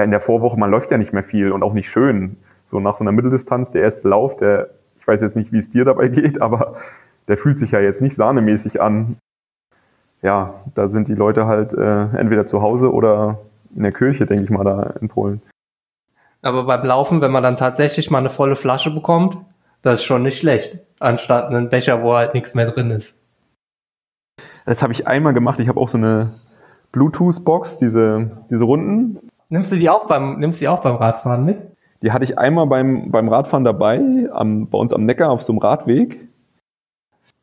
ja in der Vorwoche, man läuft ja nicht mehr viel und auch nicht schön. So nach so einer Mitteldistanz, der erste Lauf, der, ich weiß jetzt nicht, wie es dir dabei geht, aber der fühlt sich ja jetzt nicht sahnemäßig an. Ja, da sind die Leute halt äh, entweder zu Hause oder in der Kirche, denke ich mal, da in Polen. Aber beim Laufen, wenn man dann tatsächlich mal eine volle Flasche bekommt, das ist schon nicht schlecht, anstatt einen Becher, wo halt nichts mehr drin ist. Das habe ich einmal gemacht. Ich habe auch so eine Bluetooth-Box, diese, diese Runden. Nimmst du die auch beim, nimmst du die auch beim Radfahren mit? Die hatte ich einmal beim, beim Radfahren dabei, am, bei uns am Neckar auf so einem Radweg.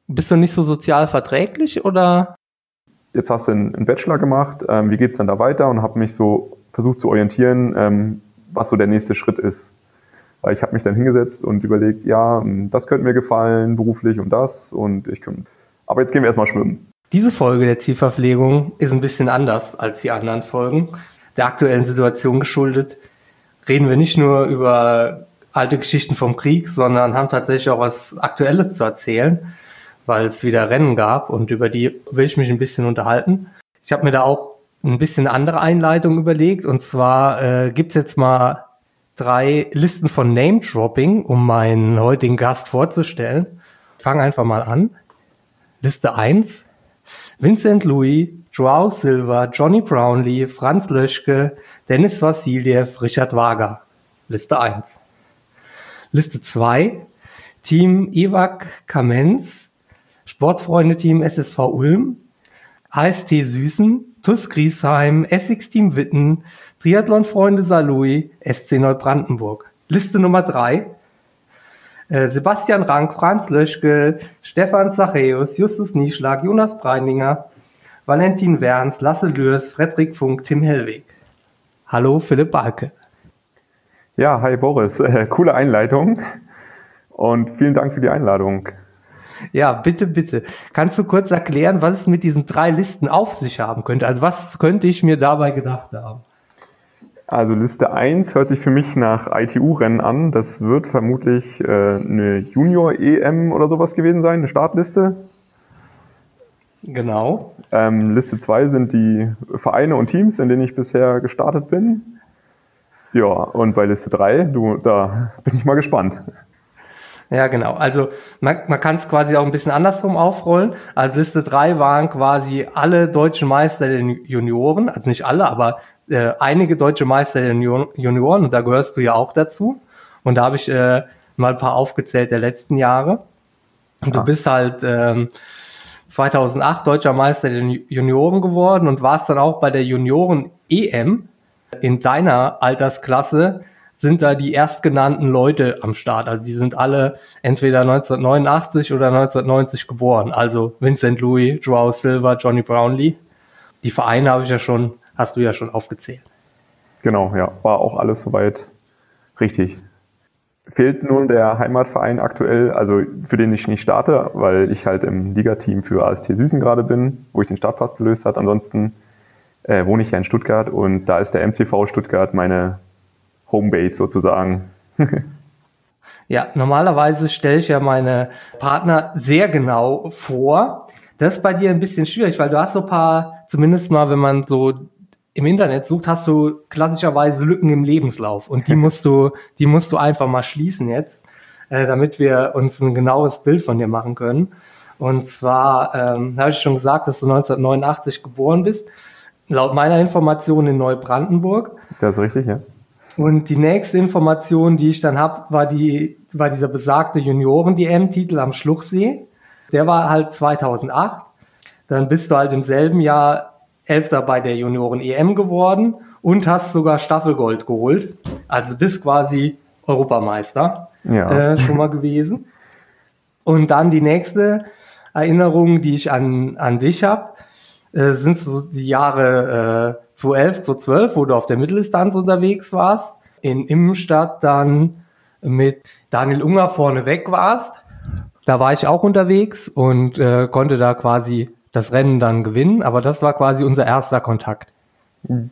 Bist du nicht so sozial verträglich oder? Jetzt hast du einen, Bachelor gemacht. Ähm, wie geht's dann da weiter? Und habe mich so versucht zu orientieren, ähm, was so der nächste Schritt ist. Weil ich habe mich dann hingesetzt und überlegt, ja, das könnte mir gefallen, beruflich und das. Und ich könnte. Aber jetzt gehen wir erstmal schwimmen. Diese Folge der Zielverpflegung ist ein bisschen anders als die anderen Folgen. Der aktuellen Situation geschuldet reden wir nicht nur über alte Geschichten vom Krieg, sondern haben tatsächlich auch was Aktuelles zu erzählen, weil es wieder Rennen gab und über die will ich mich ein bisschen unterhalten. Ich habe mir da auch ein bisschen andere Einleitung überlegt und zwar äh, gibt's jetzt mal drei Listen von Name-Dropping, um meinen heutigen Gast vorzustellen. Fang einfach mal an. Liste eins Vincent Louis, Joao Silva, Johnny Brownlee, Franz Löschke, Dennis Vassiljev, Richard Wager. Liste 1. Liste 2. Team Evac Kamenz, Sportfreunde-Team SSV Ulm, AST Süßen, TUS Griesheim, Essex Team Witten, Triathlon-Freunde Salui, SC Neubrandenburg. Liste Nummer 3. Äh, Sebastian Rank, Franz Löschke, Stefan Zachäus, Justus Nieschlag, Jonas Breininger, Valentin Werns, Lasse Lürs, Frederik Funk, Tim Hellweg. Hallo, Philipp Balke. Ja, hi Boris. Äh, coole Einleitung und vielen Dank für die Einladung. Ja, bitte, bitte. Kannst du kurz erklären, was es mit diesen drei Listen auf sich haben könnte? Also was könnte ich mir dabei gedacht haben? Also Liste 1 hört sich für mich nach ITU-Rennen an. Das wird vermutlich äh, eine Junior-EM oder sowas gewesen sein, eine Startliste. Genau. Ähm, Liste 2 sind die Vereine und Teams, in denen ich bisher gestartet bin. Ja, und bei Liste 3, du, da bin ich mal gespannt. Ja, genau. Also man, man kann es quasi auch ein bisschen andersrum aufrollen. Also Liste 3 waren quasi alle deutschen Meister der Junioren, also nicht alle, aber äh, einige deutsche Meister der Junioren und da gehörst du ja auch dazu. Und da habe ich äh, mal ein paar aufgezählt der letzten Jahre. Und du ah. bist halt ähm, 2008 deutscher Meister der Junioren geworden und warst dann auch bei der Junioren EM in deiner Altersklasse sind da die erstgenannten Leute am Start. Also sie sind alle entweder 1989 oder 1990 geboren. Also Vincent Louis, Joao Silva, Johnny Brownlee. Die Vereine habe ich ja schon hast du ja schon aufgezählt. Genau, ja, war auch alles soweit richtig. Fehlt nun der Heimatverein aktuell, also für den ich nicht starte, weil ich halt im Ligateam für AST Süßen gerade bin, wo ich den Startpass gelöst habe. Ansonsten äh, wohne ich ja in Stuttgart und da ist der MTV Stuttgart meine Homebase sozusagen. ja, normalerweise stelle ich ja meine Partner sehr genau vor. Das ist bei dir ein bisschen schwierig, weil du hast so ein paar, zumindest mal, wenn man so im Internet sucht, hast du klassischerweise Lücken im Lebenslauf und die musst du, die musst du einfach mal schließen jetzt, äh, damit wir uns ein genaues Bild von dir machen können. Und zwar ähm, habe ich schon gesagt, dass du 1989 geboren bist. Laut meiner Information in Neubrandenburg. Das ist richtig, ja. Und die nächste Information, die ich dann habe, war die, war dieser besagte Junioren-DM-Titel am Schluchsee. Der war halt 2008. Dann bist du halt im selben Jahr Elfter bei der Junioren-EM geworden und hast sogar Staffelgold geholt. Also bist quasi Europameister ja. äh, schon mal gewesen. Und dann die nächste Erinnerung, die ich an, an dich habe, äh, sind so die Jahre äh, 2011, 2012, wo du auf der Mitteldistanz unterwegs warst. In Immenstadt dann mit Daniel Unger vorne weg warst. Da war ich auch unterwegs und äh, konnte da quasi das Rennen dann gewinnen, aber das war quasi unser erster Kontakt.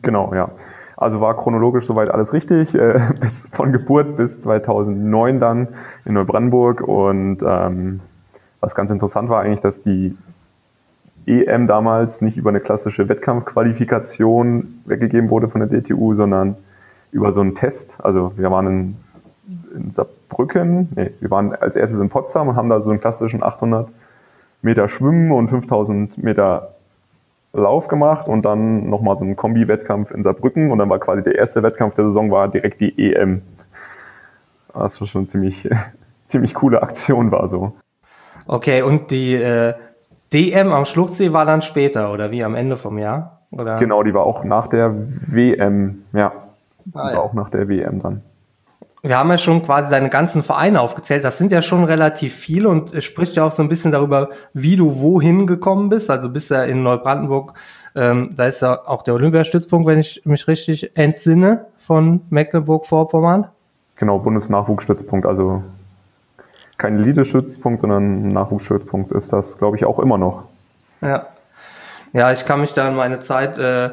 Genau, ja. Also war chronologisch soweit alles richtig, äh, bis von Geburt bis 2009 dann in Neubrandenburg. Und ähm, was ganz interessant war eigentlich, dass die EM damals nicht über eine klassische Wettkampfqualifikation weggegeben wurde von der DTU, sondern über so einen Test. Also wir waren in, in Saarbrücken, nee, wir waren als erstes in Potsdam und haben da so einen klassischen 800 Meter Schwimmen und 5000 Meter Lauf gemacht und dann nochmal so einen Kombi-Wettkampf in Saarbrücken und dann war quasi der erste Wettkampf der Saison war direkt die EM. Das war schon ziemlich, ziemlich coole Aktion war so. Okay, und die äh, DM am Schluchtsee war dann später oder wie am Ende vom Jahr? Oder? Genau, die war auch nach der WM, ja. Ah, ja. auch nach der WM dann. Wir haben ja schon quasi deine ganzen Vereine aufgezählt. Das sind ja schon relativ viele und es spricht ja auch so ein bisschen darüber, wie du wohin gekommen bist. Also bist ja in Neubrandenburg, ähm, da ist ja auch der Olympiastützpunkt, wenn ich mich richtig entsinne, von Mecklenburg-Vorpommern. Genau, Bundesnachwuchsstützpunkt. Also kein Elite-Stützpunkt, sondern Nachwuchsstützpunkt ist das, glaube ich, auch immer noch. Ja. Ja, ich kann mich da an meine Zeit äh,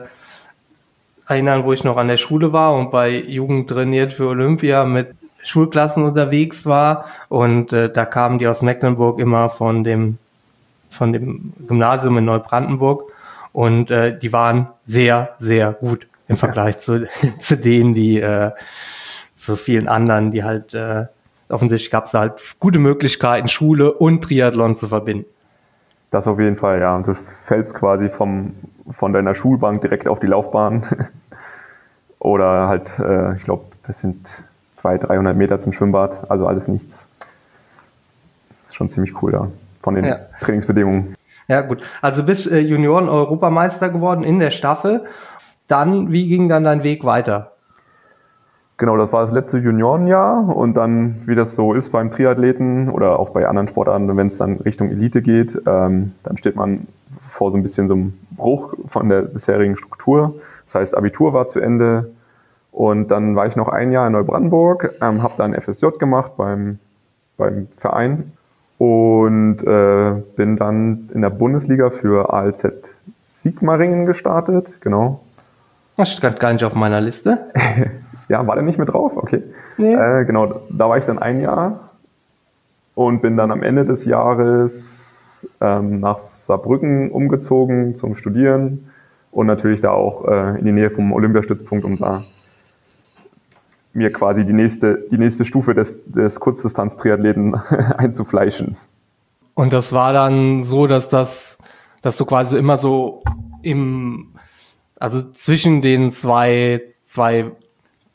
erinnern, wo ich noch an der Schule war und bei Jugend trainiert für Olympia mit Schulklassen unterwegs war. Und äh, da kamen die aus Mecklenburg immer von dem von dem Gymnasium in Neubrandenburg. Und äh, die waren sehr sehr gut im Vergleich zu, zu denen die äh, zu vielen anderen die halt äh, offensichtlich gab es halt gute Möglichkeiten Schule und Triathlon zu verbinden das auf jeden Fall ja und du fällst quasi vom von deiner Schulbank direkt auf die Laufbahn Oder halt, äh, ich glaube, das sind 200, 300 Meter zum Schwimmbad, also alles nichts. Ist schon ziemlich cool da, von den ja. Trainingsbedingungen. Ja, gut. Also bist äh, Junioren-Europameister geworden in der Staffel. Dann, wie ging dann dein Weg weiter? Genau, das war das letzte Juniorenjahr und dann, wie das so ist beim Triathleten oder auch bei anderen Sportarten, wenn es dann Richtung Elite geht, ähm, dann steht man vor so ein bisschen so einem Bruch von der bisherigen Struktur. Das heißt, Abitur war zu Ende und dann war ich noch ein Jahr in Neubrandenburg, ähm, habe dann FSJ gemacht beim, beim Verein und äh, bin dann in der Bundesliga für ALZ Sigmaringen gestartet, genau. Das stand gar nicht auf meiner Liste. ja, war der nicht mit drauf? Okay. Nee. Äh, genau, da war ich dann ein Jahr und bin dann am Ende des Jahres ähm, nach Saarbrücken umgezogen zum Studieren und natürlich da auch äh, in die Nähe vom Olympiastützpunkt, um da mir quasi die nächste, die nächste Stufe des, des Kurzdistanz-Triathleten einzufleischen. Und das war dann so, dass das, dass du quasi immer so im, also zwischen den zwei, zwei,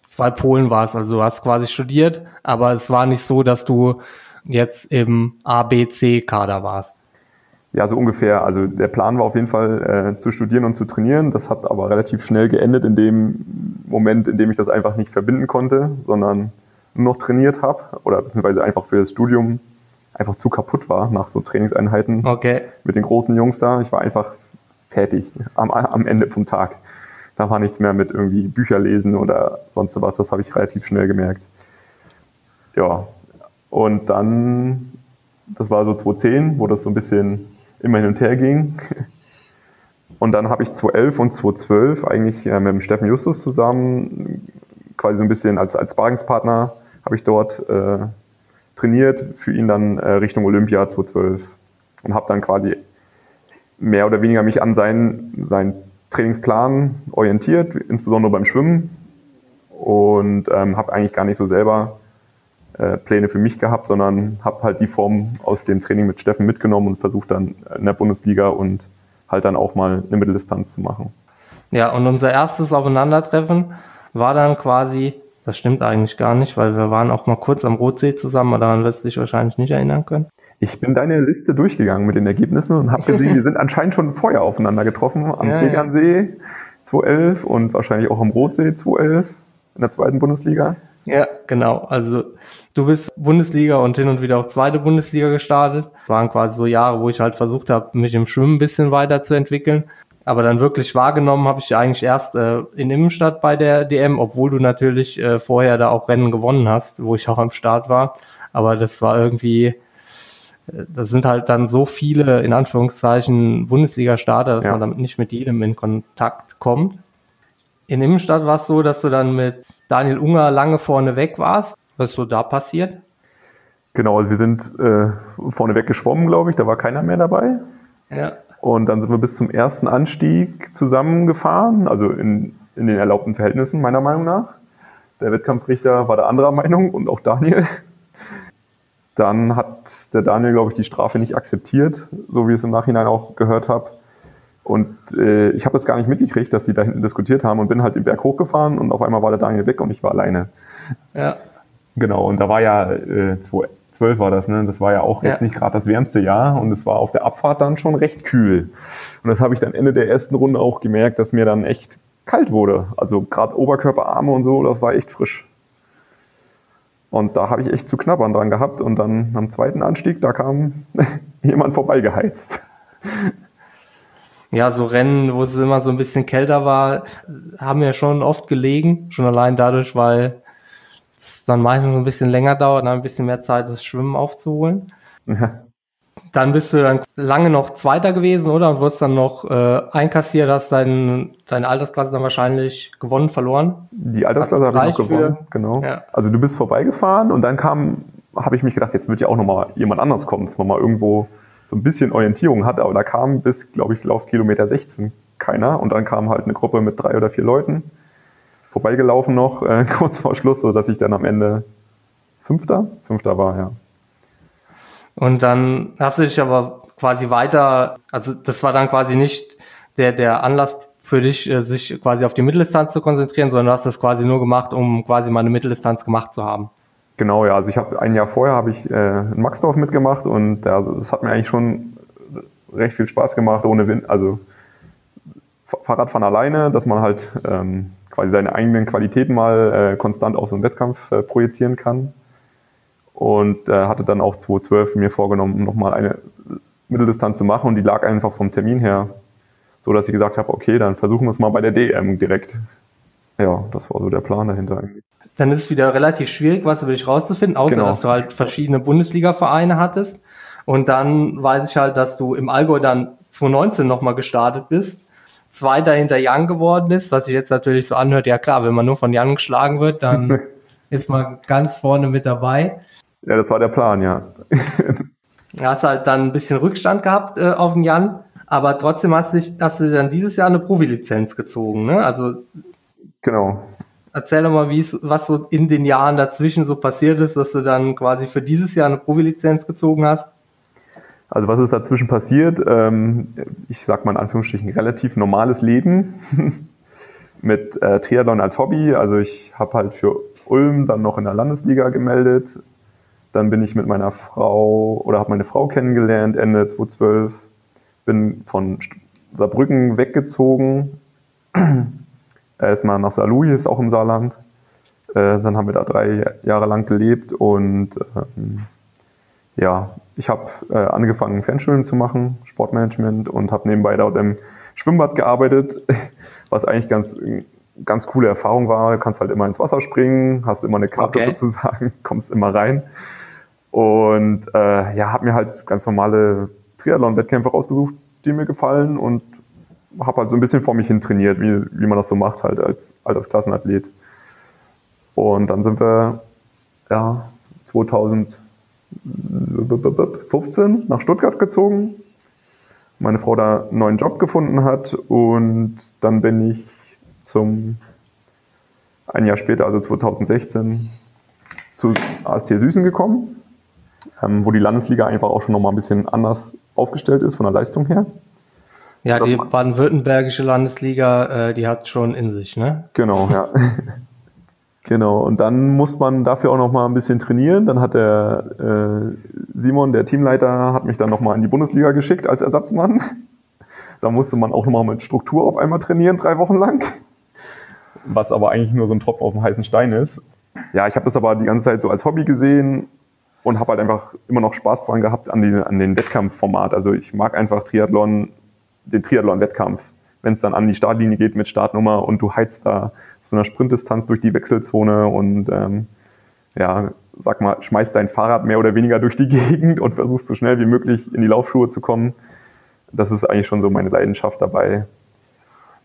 zwei Polen warst. Also du hast quasi studiert, aber es war nicht so, dass du jetzt im ABC-Kader warst. Ja, so ungefähr. Also der Plan war auf jeden Fall äh, zu studieren und zu trainieren. Das hat aber relativ schnell geendet in dem Moment, in dem ich das einfach nicht verbinden konnte, sondern nur noch trainiert habe oder beziehungsweise einfach für das Studium einfach zu kaputt war nach so Trainingseinheiten okay. mit den großen Jungs da. Ich war einfach fertig am, am Ende vom Tag. Da war nichts mehr mit irgendwie Bücher lesen oder sonst was. Das habe ich relativ schnell gemerkt. Ja, und dann, das war so 2010, wo das so ein bisschen immer hin und her ging. Und dann habe ich 2011 und 2012 eigentlich äh, mit dem Steffen Justus zusammen quasi so ein bisschen als, als Sparringspartner habe ich dort äh, trainiert, für ihn dann äh, Richtung Olympia 2012 und habe dann quasi mehr oder weniger mich an seinen, seinen Trainingsplan orientiert, insbesondere beim Schwimmen und ähm, habe eigentlich gar nicht so selber äh, Pläne für mich gehabt, sondern habe halt die Form aus dem Training mit Steffen mitgenommen und versucht dann in der Bundesliga und halt dann auch mal eine Mitteldistanz zu machen. Ja, und unser erstes Aufeinandertreffen war dann quasi, das stimmt eigentlich gar nicht, weil wir waren auch mal kurz am Rotsee zusammen, aber daran wirst du dich wahrscheinlich nicht erinnern können. Ich bin deine Liste durchgegangen mit den Ergebnissen und habe gesehen, wir sind anscheinend schon vorher aufeinander getroffen, am ja, Tegernsee 2011 und wahrscheinlich auch am Rotsee 2011 in der zweiten Bundesliga. Ja, genau. Also du bist Bundesliga und hin und wieder auch zweite Bundesliga gestartet. Das waren quasi so Jahre, wo ich halt versucht habe, mich im Schwimmen ein bisschen weiterzuentwickeln. Aber dann wirklich wahrgenommen habe ich eigentlich erst äh, in Immenstadt bei der DM, obwohl du natürlich äh, vorher da auch Rennen gewonnen hast, wo ich auch am Start war. Aber das war irgendwie, das sind halt dann so viele, in Anführungszeichen, Bundesliga-Starter, dass ja. man damit nicht mit jedem in Kontakt kommt. In Immenstadt war es so, dass du dann mit Daniel Unger lange vorne weg warst. Was ist so da passiert? Genau, also wir sind äh, vorne weg geschwommen, glaube ich. Da war keiner mehr dabei. Ja. Und dann sind wir bis zum ersten Anstieg zusammengefahren, also in, in den erlaubten Verhältnissen, meiner Meinung nach. Der Wettkampfrichter war der anderer Meinung und auch Daniel. Dann hat der Daniel, glaube ich, die Strafe nicht akzeptiert, so wie ich es im Nachhinein auch gehört habe. Und äh, ich habe das gar nicht mitgekriegt, dass sie da hinten diskutiert haben und bin halt den Berg hochgefahren und auf einmal war der Daniel weg und ich war alleine. Ja. Genau, und da war ja äh, 2012 war das, ne? Das war ja auch jetzt Ja. nicht gerade das wärmste Jahr und es war auf der Abfahrt dann schon recht kühl. Und das habe ich dann Ende der ersten Runde auch gemerkt, dass mir dann echt kalt wurde. Also gerade Oberkörper, Arme und so, das war echt frisch. Und da habe ich echt zu knabbern dran gehabt und dann am zweiten Anstieg, da kam jemand vorbeigeheizt. Ja, so Rennen, wo es immer so ein bisschen kälter war, haben mir schon oft gelegen. Schon allein dadurch, weil es dann meistens ein bisschen länger dauert, dann ein bisschen mehr Zeit, das Schwimmen aufzuholen. Dann bist du dann lange noch Zweiter gewesen, oder? Und wurdest dann noch äh, einkassiert, hast dein, deine Altersklasse dann wahrscheinlich gewonnen, verloren. Die Altersklasse habe ich noch gewonnen, für- genau. Ja. Also du bist vorbeigefahren und dann kam, habe ich mich gedacht, jetzt wird ja auch nochmal jemand anders kommen, dass man mal irgendwo so ein bisschen Orientierung hat. Aber da kam bis, glaube ich, Lauf Kilometer 16 keiner und dann kam halt eine Gruppe mit drei oder vier Leuten vorbeigelaufen noch, äh, kurz vor Schluss, so dass ich dann am Ende Fünfter? Fünfter war, ja. Und dann hast du dich aber quasi weiter, also das war dann quasi nicht der, der Anlass für dich, äh, sich quasi auf die Mitteldistanz zu konzentrieren, sondern du hast das quasi nur gemacht, um quasi mal eine Mitteldistanz gemacht zu haben. Genau, ja. Also ich habe ein Jahr vorher habe ich äh, in Maxdorf mitgemacht und also es hat mir eigentlich schon recht viel Spaß gemacht, ohne Wind, also Fahrradfahren alleine, dass man halt ähm, quasi seine eigenen Qualitäten mal äh, konstant auf so einen Wettkampf äh, projizieren kann. Und äh, hatte dann auch 2012 mir vorgenommen, nochmal eine Mitteldistanz zu machen und die lag einfach vom Termin her so, dass ich gesagt habe, okay, dann versuchen wir es mal bei der DM direkt. Ja, das war so der Plan dahinter eigentlich. Dann ist es wieder relativ schwierig, was über dich rauszufinden, außer Genau. dass du halt verschiedene Bundesliga-Vereine hattest. Und dann weiß ich halt, dass du im Allgäu dann 2019 nochmal gestartet bist. Zweiter hinter Jan geworden ist, was sich jetzt natürlich so anhört, ja klar, wenn man nur von Jan geschlagen wird, dann ist man ganz vorne mit dabei. Ja, das war der Plan, ja. Du hast halt dann ein bisschen Rückstand gehabt äh, auf den Jan, aber trotzdem hast du, dich, hast du dann dieses Jahr eine Profilizenz gezogen. Ne? Also Genau. erzähl doch mal, wie es, was so in den Jahren dazwischen so passiert ist, dass du dann quasi für dieses Jahr eine Profilizenz gezogen hast. Also was ist dazwischen passiert? Ähm, ich sag mal in Anführungsstrichen relativ normales Leben mit äh, Triathlon als Hobby. Also ich habe halt für Ulm dann noch in der Landesliga gemeldet. Dann bin ich mit meiner Frau oder habe meine Frau kennengelernt Ende 2012. Bin von Saarbrücken weggezogen. Erstmal nach Saarlouis, ist auch im Saarland. Äh, dann haben wir da drei Jahre lang gelebt und ähm, ja, ich habe äh, angefangen, Fernschwimmen zu machen, Sportmanagement und habe nebenbei dort im Schwimmbad gearbeitet, was eigentlich ganz, ganz coole Erfahrung war. Du kannst halt immer ins Wasser springen, hast immer eine Karte Okay. sozusagen, kommst immer rein. Und äh, ja, habe mir halt ganz normale Triathlon-Wettkämpfe rausgesucht, die mir gefallen und habe halt so ein bisschen vor mich hin trainiert, wie, wie man das so macht halt als Altersklassenathlet. Und dann sind wir ja 2015 nach Stuttgart gezogen. Meine Frau da einen neuen Job gefunden hat und dann bin ich zum ein Jahr später, also 2016, zu AST Süßen gekommen, ähm, wo die Landesliga einfach auch schon nochmal ein bisschen anders aufgestellt ist von der Leistung her. Ja, die baden-württembergische Landesliga, äh, die hat schon in sich, ne? Genau, ja. genau, und dann muss man dafür auch noch mal ein bisschen trainieren. Dann hat der äh, Simon, der Teamleiter, hat mich dann noch mal in die Bundesliga geschickt als Ersatzmann. Da musste man auch noch mal mit Struktur auf einmal trainieren, drei Wochen lang. Was aber eigentlich nur so ein Tropfen auf dem heißen Stein ist. Ja, ich habe das aber die ganze Zeit so als Hobby gesehen und habe halt einfach immer noch Spaß dran gehabt an, die, an den Wettkampfformat. Also ich mag einfach Triathlon, den Triathlon-Wettkampf. Wenn es dann an die Startlinie geht mit Startnummer und du heizt da so einer Sprintdistanz durch die Wechselzone und ähm, ja, sag mal, schmeißt dein Fahrrad mehr oder weniger durch die Gegend und versuchst so schnell wie möglich in die Laufschuhe zu kommen. Das ist eigentlich schon so meine Leidenschaft dabei.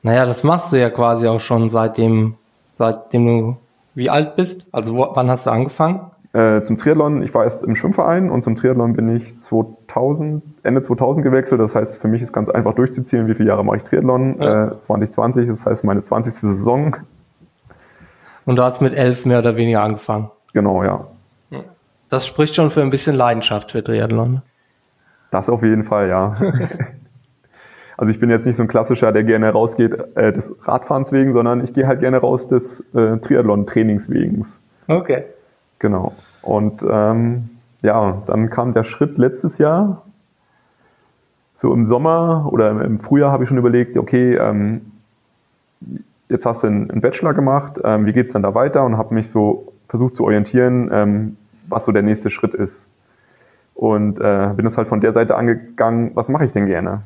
Naja, das machst du ja quasi auch schon seitdem, seitdem du wie alt bist. Also wann hast du angefangen? Äh, zum Triathlon, ich war erst im Schwimmverein und zum Triathlon bin ich 2000, Ende 2000 gewechselt. Das heißt, für mich ist ganz einfach durchzuziehen, wie viele Jahre mache ich Triathlon. Ja. Äh, 2020, das heißt meine 20. Saison. Und du hast mit elf mehr oder weniger angefangen. Genau, ja. Das spricht schon für ein bisschen Leidenschaft für Triathlon. Das auf jeden Fall, ja. also ich bin jetzt nicht so ein klassischer, der gerne rausgeht äh, des Radfahrens wegen, sondern ich gehe halt gerne raus des äh, Triathlon-Trainings wegen. Okay. Genau. Und ähm, ja, dann kam der Schritt letztes Jahr. So im Sommer oder im Frühjahr habe ich schon überlegt, okay, ähm, jetzt hast du einen, Bachelor gemacht, ähm, wie geht's dann da weiter? Und habe mich so versucht zu orientieren, ähm, was so der nächste Schritt ist. Und äh, bin das halt von der Seite angegangen, was mache ich denn gerne?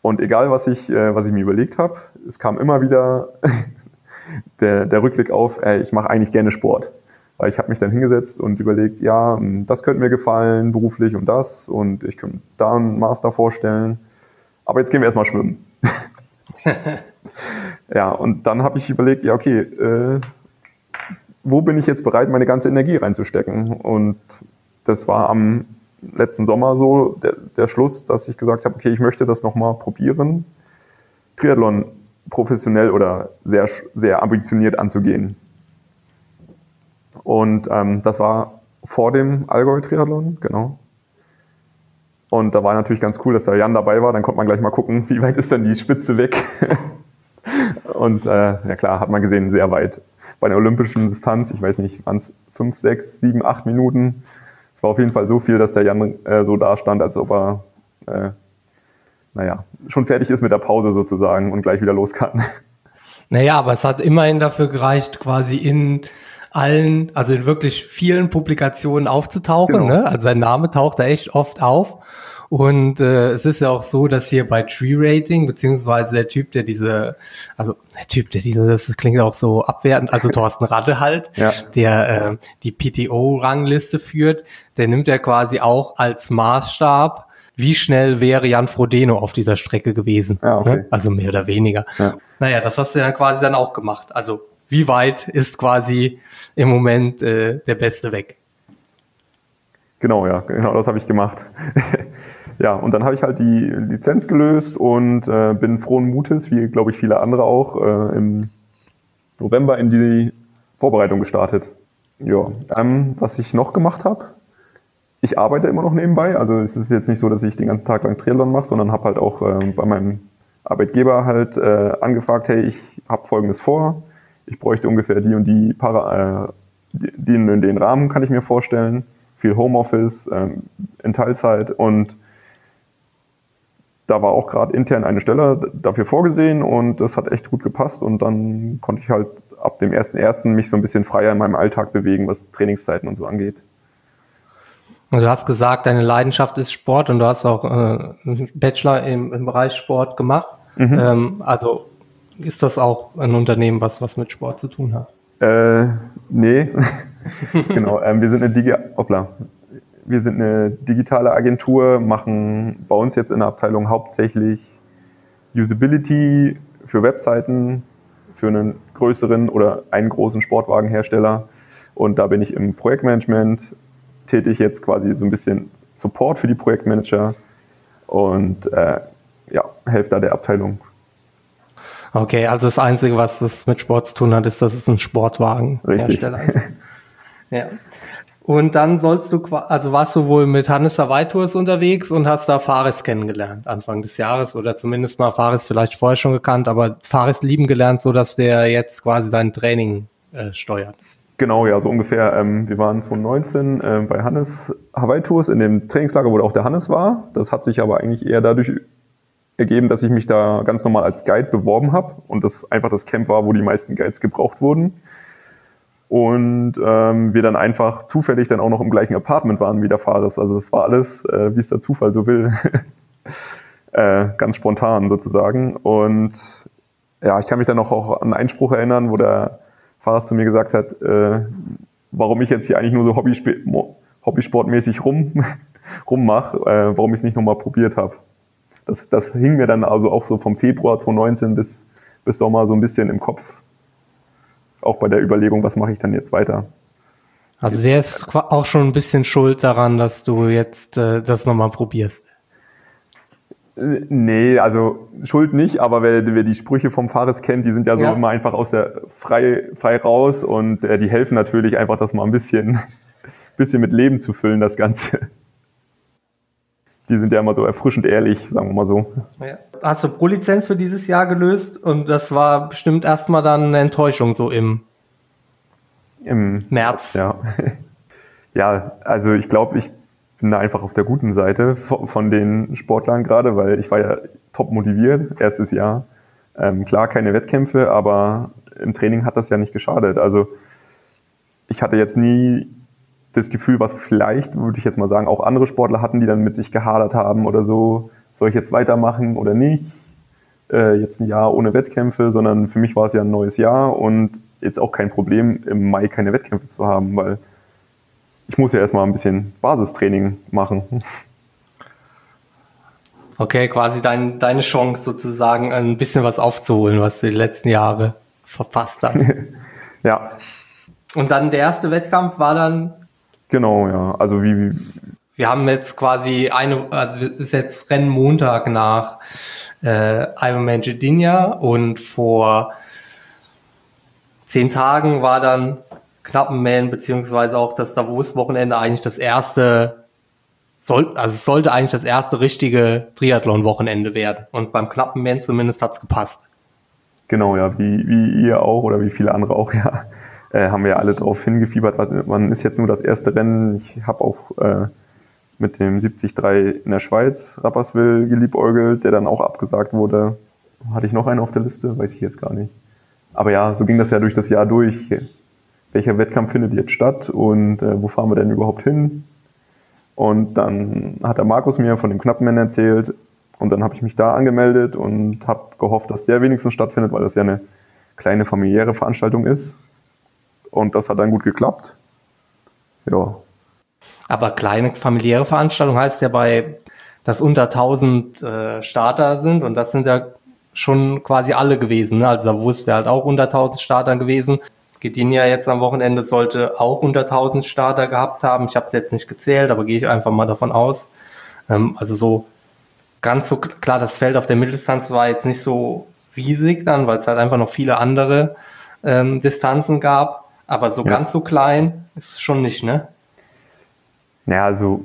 Und egal, was ich, äh, was ich mir überlegt habe, es kam immer wieder der, der Rückblick auf, ey, ich mache eigentlich gerne Sport. Weil ich habe mich dann hingesetzt und überlegt, ja, hm, das könnte mir gefallen, beruflich und das. Und ich könnte da einen Master vorstellen. Aber jetzt gehen wir erstmal schwimmen. ja, und dann habe ich überlegt, ja, okay, äh, wo bin ich jetzt bereit, meine ganze Energie reinzustecken? Und das war am letzten Sommer so der, der Schluss, dass ich gesagt habe, okay, ich möchte das nochmal probieren, Triathlon professionell oder sehr, sehr ambitioniert anzugehen. Und ähm, das war vor dem Allgäu-Triathlon, genau. Und da war natürlich ganz cool, dass da Jan dabei war. Dann konnte man gleich mal gucken, wie weit ist denn die Spitze weg. Und äh, ja klar, hat man gesehen, sehr weit. Bei einer olympischen Distanz, ich weiß nicht, waren es fünf, sechs, sieben, acht Minuten. Es war auf jeden Fall so viel, dass der Jan äh, so da stand, als ob er, äh, naja, schon fertig ist mit der Pause sozusagen und gleich wieder los kann. Naja, aber es hat immerhin dafür gereicht, quasi in allen, also in wirklich vielen Publikationen aufzutauchen. Genau. Ne? Also sein Name taucht da echt oft auf. Und äh, es ist ja auch so, dass hier bei Tree Rating, beziehungsweise der Typ, der diese, also der Typ, der diese, das klingt auch so abwertend, also Thorsten Radde halt, ja. der äh, die PTO-Rangliste führt, der nimmt ja quasi auch als Maßstab, wie schnell wäre Jan Frodeno auf dieser Strecke gewesen. Ja, okay. ne? Also mehr oder weniger. Ja. Naja, das hast du dann quasi dann auch gemacht. Also wie weit ist quasi im Moment äh, der Beste weg? Genau, ja, genau das habe ich gemacht. Ja, und dann habe ich halt die Lizenz gelöst und äh, bin frohen Mutes, wie glaube ich viele andere auch, äh, im November in die Vorbereitung gestartet. Ja, ähm, was ich noch gemacht habe, ich arbeite immer noch nebenbei. Also es ist jetzt nicht so, dass ich den ganzen Tag lang Triathlon mache, sondern habe halt auch äh, bei meinem Arbeitgeber halt äh, angefragt, hey, ich habe Folgendes vor. Ich bräuchte ungefähr die und die Para, äh, den in den Rahmen kann ich mir vorstellen. Viel Homeoffice, ähm, in Teilzeit und da war auch gerade intern eine Stelle dafür vorgesehen und das hat echt gut gepasst und dann konnte ich halt ab dem 1.1. mich so ein bisschen freier in meinem Alltag bewegen, was Trainingszeiten und so angeht. Du hast gesagt, deine Leidenschaft ist Sport und du hast auch äh, einen Bachelor im, im Bereich Sport gemacht. Mhm. Ähm, also ist das auch ein Unternehmen, was was mit Sport zu tun hat? Äh, nee, genau. Ähm, wir sind eine Digi Hoppla wir sind eine digitale Agentur, machen bei uns jetzt in der Abteilung hauptsächlich Usability für Webseiten, für einen größeren oder einen großen Sportwagenhersteller. Und da bin ich im Projektmanagement tätig, jetzt quasi so ein bisschen Support für die Projektmanager und äh, ja, helfe da der Abteilung. Okay, also das Einzige, was das mit Sport zu tun hat, ist, dass es ein Sportwagenhersteller ist. ja. Und dann sollst du, also warst du wohl mit Hannes Hawaii Tours unterwegs und hast da Fares kennengelernt, Anfang des Jahres oder zumindest mal Fares vielleicht vorher schon gekannt, aber Fares lieben gelernt, so dass der jetzt quasi sein Training äh, steuert. Genau, ja, so ungefähr. Ähm, wir waren 2019 äh, bei Hannes Hawaii Tours in dem Trainingslager, wo auch der Hannes war. Das hat sich aber eigentlich eher dadurch ergeben, dass ich mich da ganz normal als Guide beworben habe und das einfach das Camp war, wo die meisten Guides gebraucht wurden und ähm, wir dann einfach zufällig dann auch noch im gleichen Apartment waren wie der Fares. Also das war alles, äh, wie es der Zufall so will, äh, ganz spontan sozusagen. Und ja, ich kann mich dann auch, auch an einen Spruch erinnern, wo der Fares zu mir gesagt hat, äh, warum ich jetzt hier eigentlich nur so Hobby hobbysportmäßig rum rummache, äh, warum ich es nicht nochmal probiert habe. Das, das hing mir dann also auch so vom Februar 2019 bis, bis Sommer so ein bisschen im Kopf auch bei der Überlegung, was mache ich dann jetzt weiter. Also der ist auch schon ein bisschen schuld daran, dass du jetzt äh, das nochmal probierst. Nee, also Schuld nicht, aber wer, wer die Sprüche vom Fares kennt, die sind ja so Ja. immer einfach aus der frei, frei raus und äh, die helfen natürlich einfach, das mal ein bisschen, bisschen mit Leben zu füllen, das Ganze. Die sind ja immer so erfrischend ehrlich, sagen wir mal so. Ja. Hast du Pro-Lizenz für dieses Jahr gelöst und das war bestimmt erstmal dann eine Enttäuschung so im Im März. Ja. ja, also ich glaube, ich bin da einfach auf der guten Seite von den Sportlern gerade, weil ich war ja top motiviert, erstes Jahr. Ähm, klar, keine Wettkämpfe, aber im Training hat das ja nicht geschadet. Also ich hatte jetzt nie das Gefühl, was vielleicht, würde ich jetzt mal sagen, auch andere Sportler hatten, die dann mit sich gehadert haben oder so, soll ich jetzt weitermachen oder nicht? Äh, jetzt ein Jahr ohne Wettkämpfe, sondern für mich war es ja ein neues Jahr und jetzt auch kein Problem, im Mai keine Wettkämpfe zu haben, weil ich muss ja erstmal ein bisschen Basistraining machen. Okay, quasi dein, deine Chance sozusagen ein bisschen was aufzuholen, was du die letzten Jahre verpasst hast. ja, und dann der erste Wettkampf war dann, genau, ja. Also wie, wie wir haben jetzt quasi eine, also es ist jetzt Rennen Montag nach äh, Ironman Gdynia und vor zehn Tagen war dann Knappenman beziehungsweise auch das Davos-Wochenende eigentlich das erste, soll, also es sollte eigentlich das erste richtige Triathlon-Wochenende werden. Und beim Knappenman zumindest hat's gepasst. Genau, ja, wie, wie ihr auch oder wie viele andere auch, ja, äh, haben wir ja alle drauf hingefiebert. Man ist jetzt nur das erste Rennen. Ich habe auch äh, mit dem 73 in der Schweiz, Rapperswil, geliebäugelt, der dann auch abgesagt wurde. Hatte ich noch einen auf der Liste? Weiß ich jetzt gar nicht. Aber ja, so ging das ja durch das Jahr durch. Welcher Wettkampf findet jetzt statt und äh, wo fahren wir denn überhaupt hin? Und dann hat der Markus mir von dem Knappenmann erzählt und dann habe ich mich da angemeldet und habe gehofft, dass der wenigstens stattfindet, weil das ja eine kleine familiäre Veranstaltung ist. Und das hat dann gut geklappt. Ja, Aber kleine familiäre Veranstaltung heißt ja bei, dass unter 1000 äh, Starter sind und das sind ja schon quasi alle gewesen. Ne? Also Davos wäre halt auch unter 1000 Starter gewesen. Gdynia jetzt am Wochenende sollte auch unter 1000 Starter gehabt haben. Ich habe es jetzt nicht gezählt, aber gehe ich einfach mal davon aus. Ähm, also so ganz so klar, das Feld auf der Mitteldistanz war jetzt nicht so riesig dann, weil es halt einfach noch viele andere ähm, Distanzen gab. Aber so Ja. ganz so klein ist es schon nicht, ne? Naja, also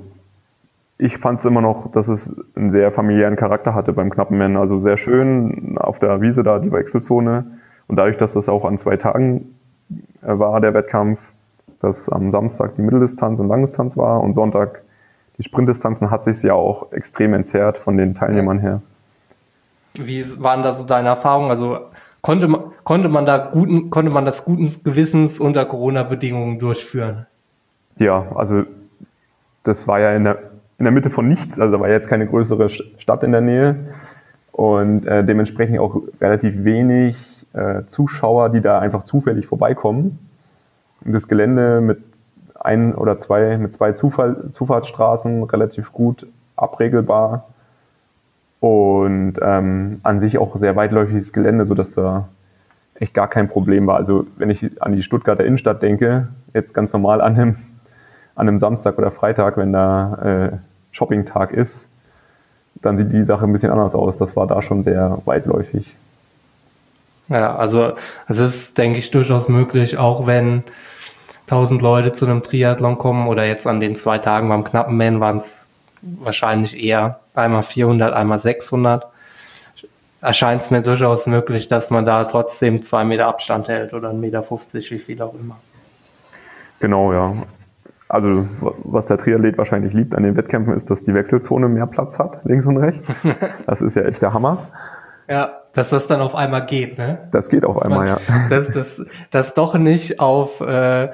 ich fand es immer noch, dass es einen sehr familiären Charakter hatte beim knappen Mann. Also sehr schön auf der Wiese da, die Wechselzone. Und dadurch, dass das auch an zwei Tagen äh, war, der Wettkampf, dass am Samstag die Mitteldistanz und Langdistanz war und Sonntag die Sprintdistanzen, hat sich ja auch extrem entzerrt von den Teilnehmern her. Wie waren da so deine Erfahrungen? Also konnte man, konnte man da guten, konnte man das guten Gewissens unter Corona-Bedingungen durchführen? Ja, also das war ja in der, in der Mitte von nichts, also war jetzt keine größere Stadt in der Nähe und äh, dementsprechend auch relativ wenig äh, Zuschauer, die da einfach zufällig vorbeikommen. Und das Gelände mit ein oder zwei, mit zwei Zufall, Zufahrtsstraßen relativ gut abregelbar und ähm, an sich auch sehr weitläufiges Gelände, sodass da echt gar kein Problem war. Also wenn ich an die Stuttgarter Innenstadt denke, jetzt ganz normal an einem, an einem Samstag oder Freitag, wenn da äh, Shoppingtag ist, dann sieht die Sache ein bisschen anders aus. Das war da schon sehr weitläufig. Ja, also es ist, denke ich, durchaus möglich, auch wenn 1000 Leute zu einem Triathlon kommen oder jetzt an den zwei Tagen beim knappen Man waren es wahrscheinlich eher einmal 400, einmal 600. Erscheint es mir durchaus möglich, dass man da trotzdem zwei Meter Abstand hält oder 1,50 Meter, wie viel auch immer. Genau, ja. Also was der Triathlet wahrscheinlich liebt an den Wettkämpfen ist, dass die Wechselzone mehr Platz hat, links und rechts. Das ist ja echt der Hammer. Ja, dass das dann auf einmal geht, ne? Das geht auf einmal, ja. dass das, das doch nicht auf, äh,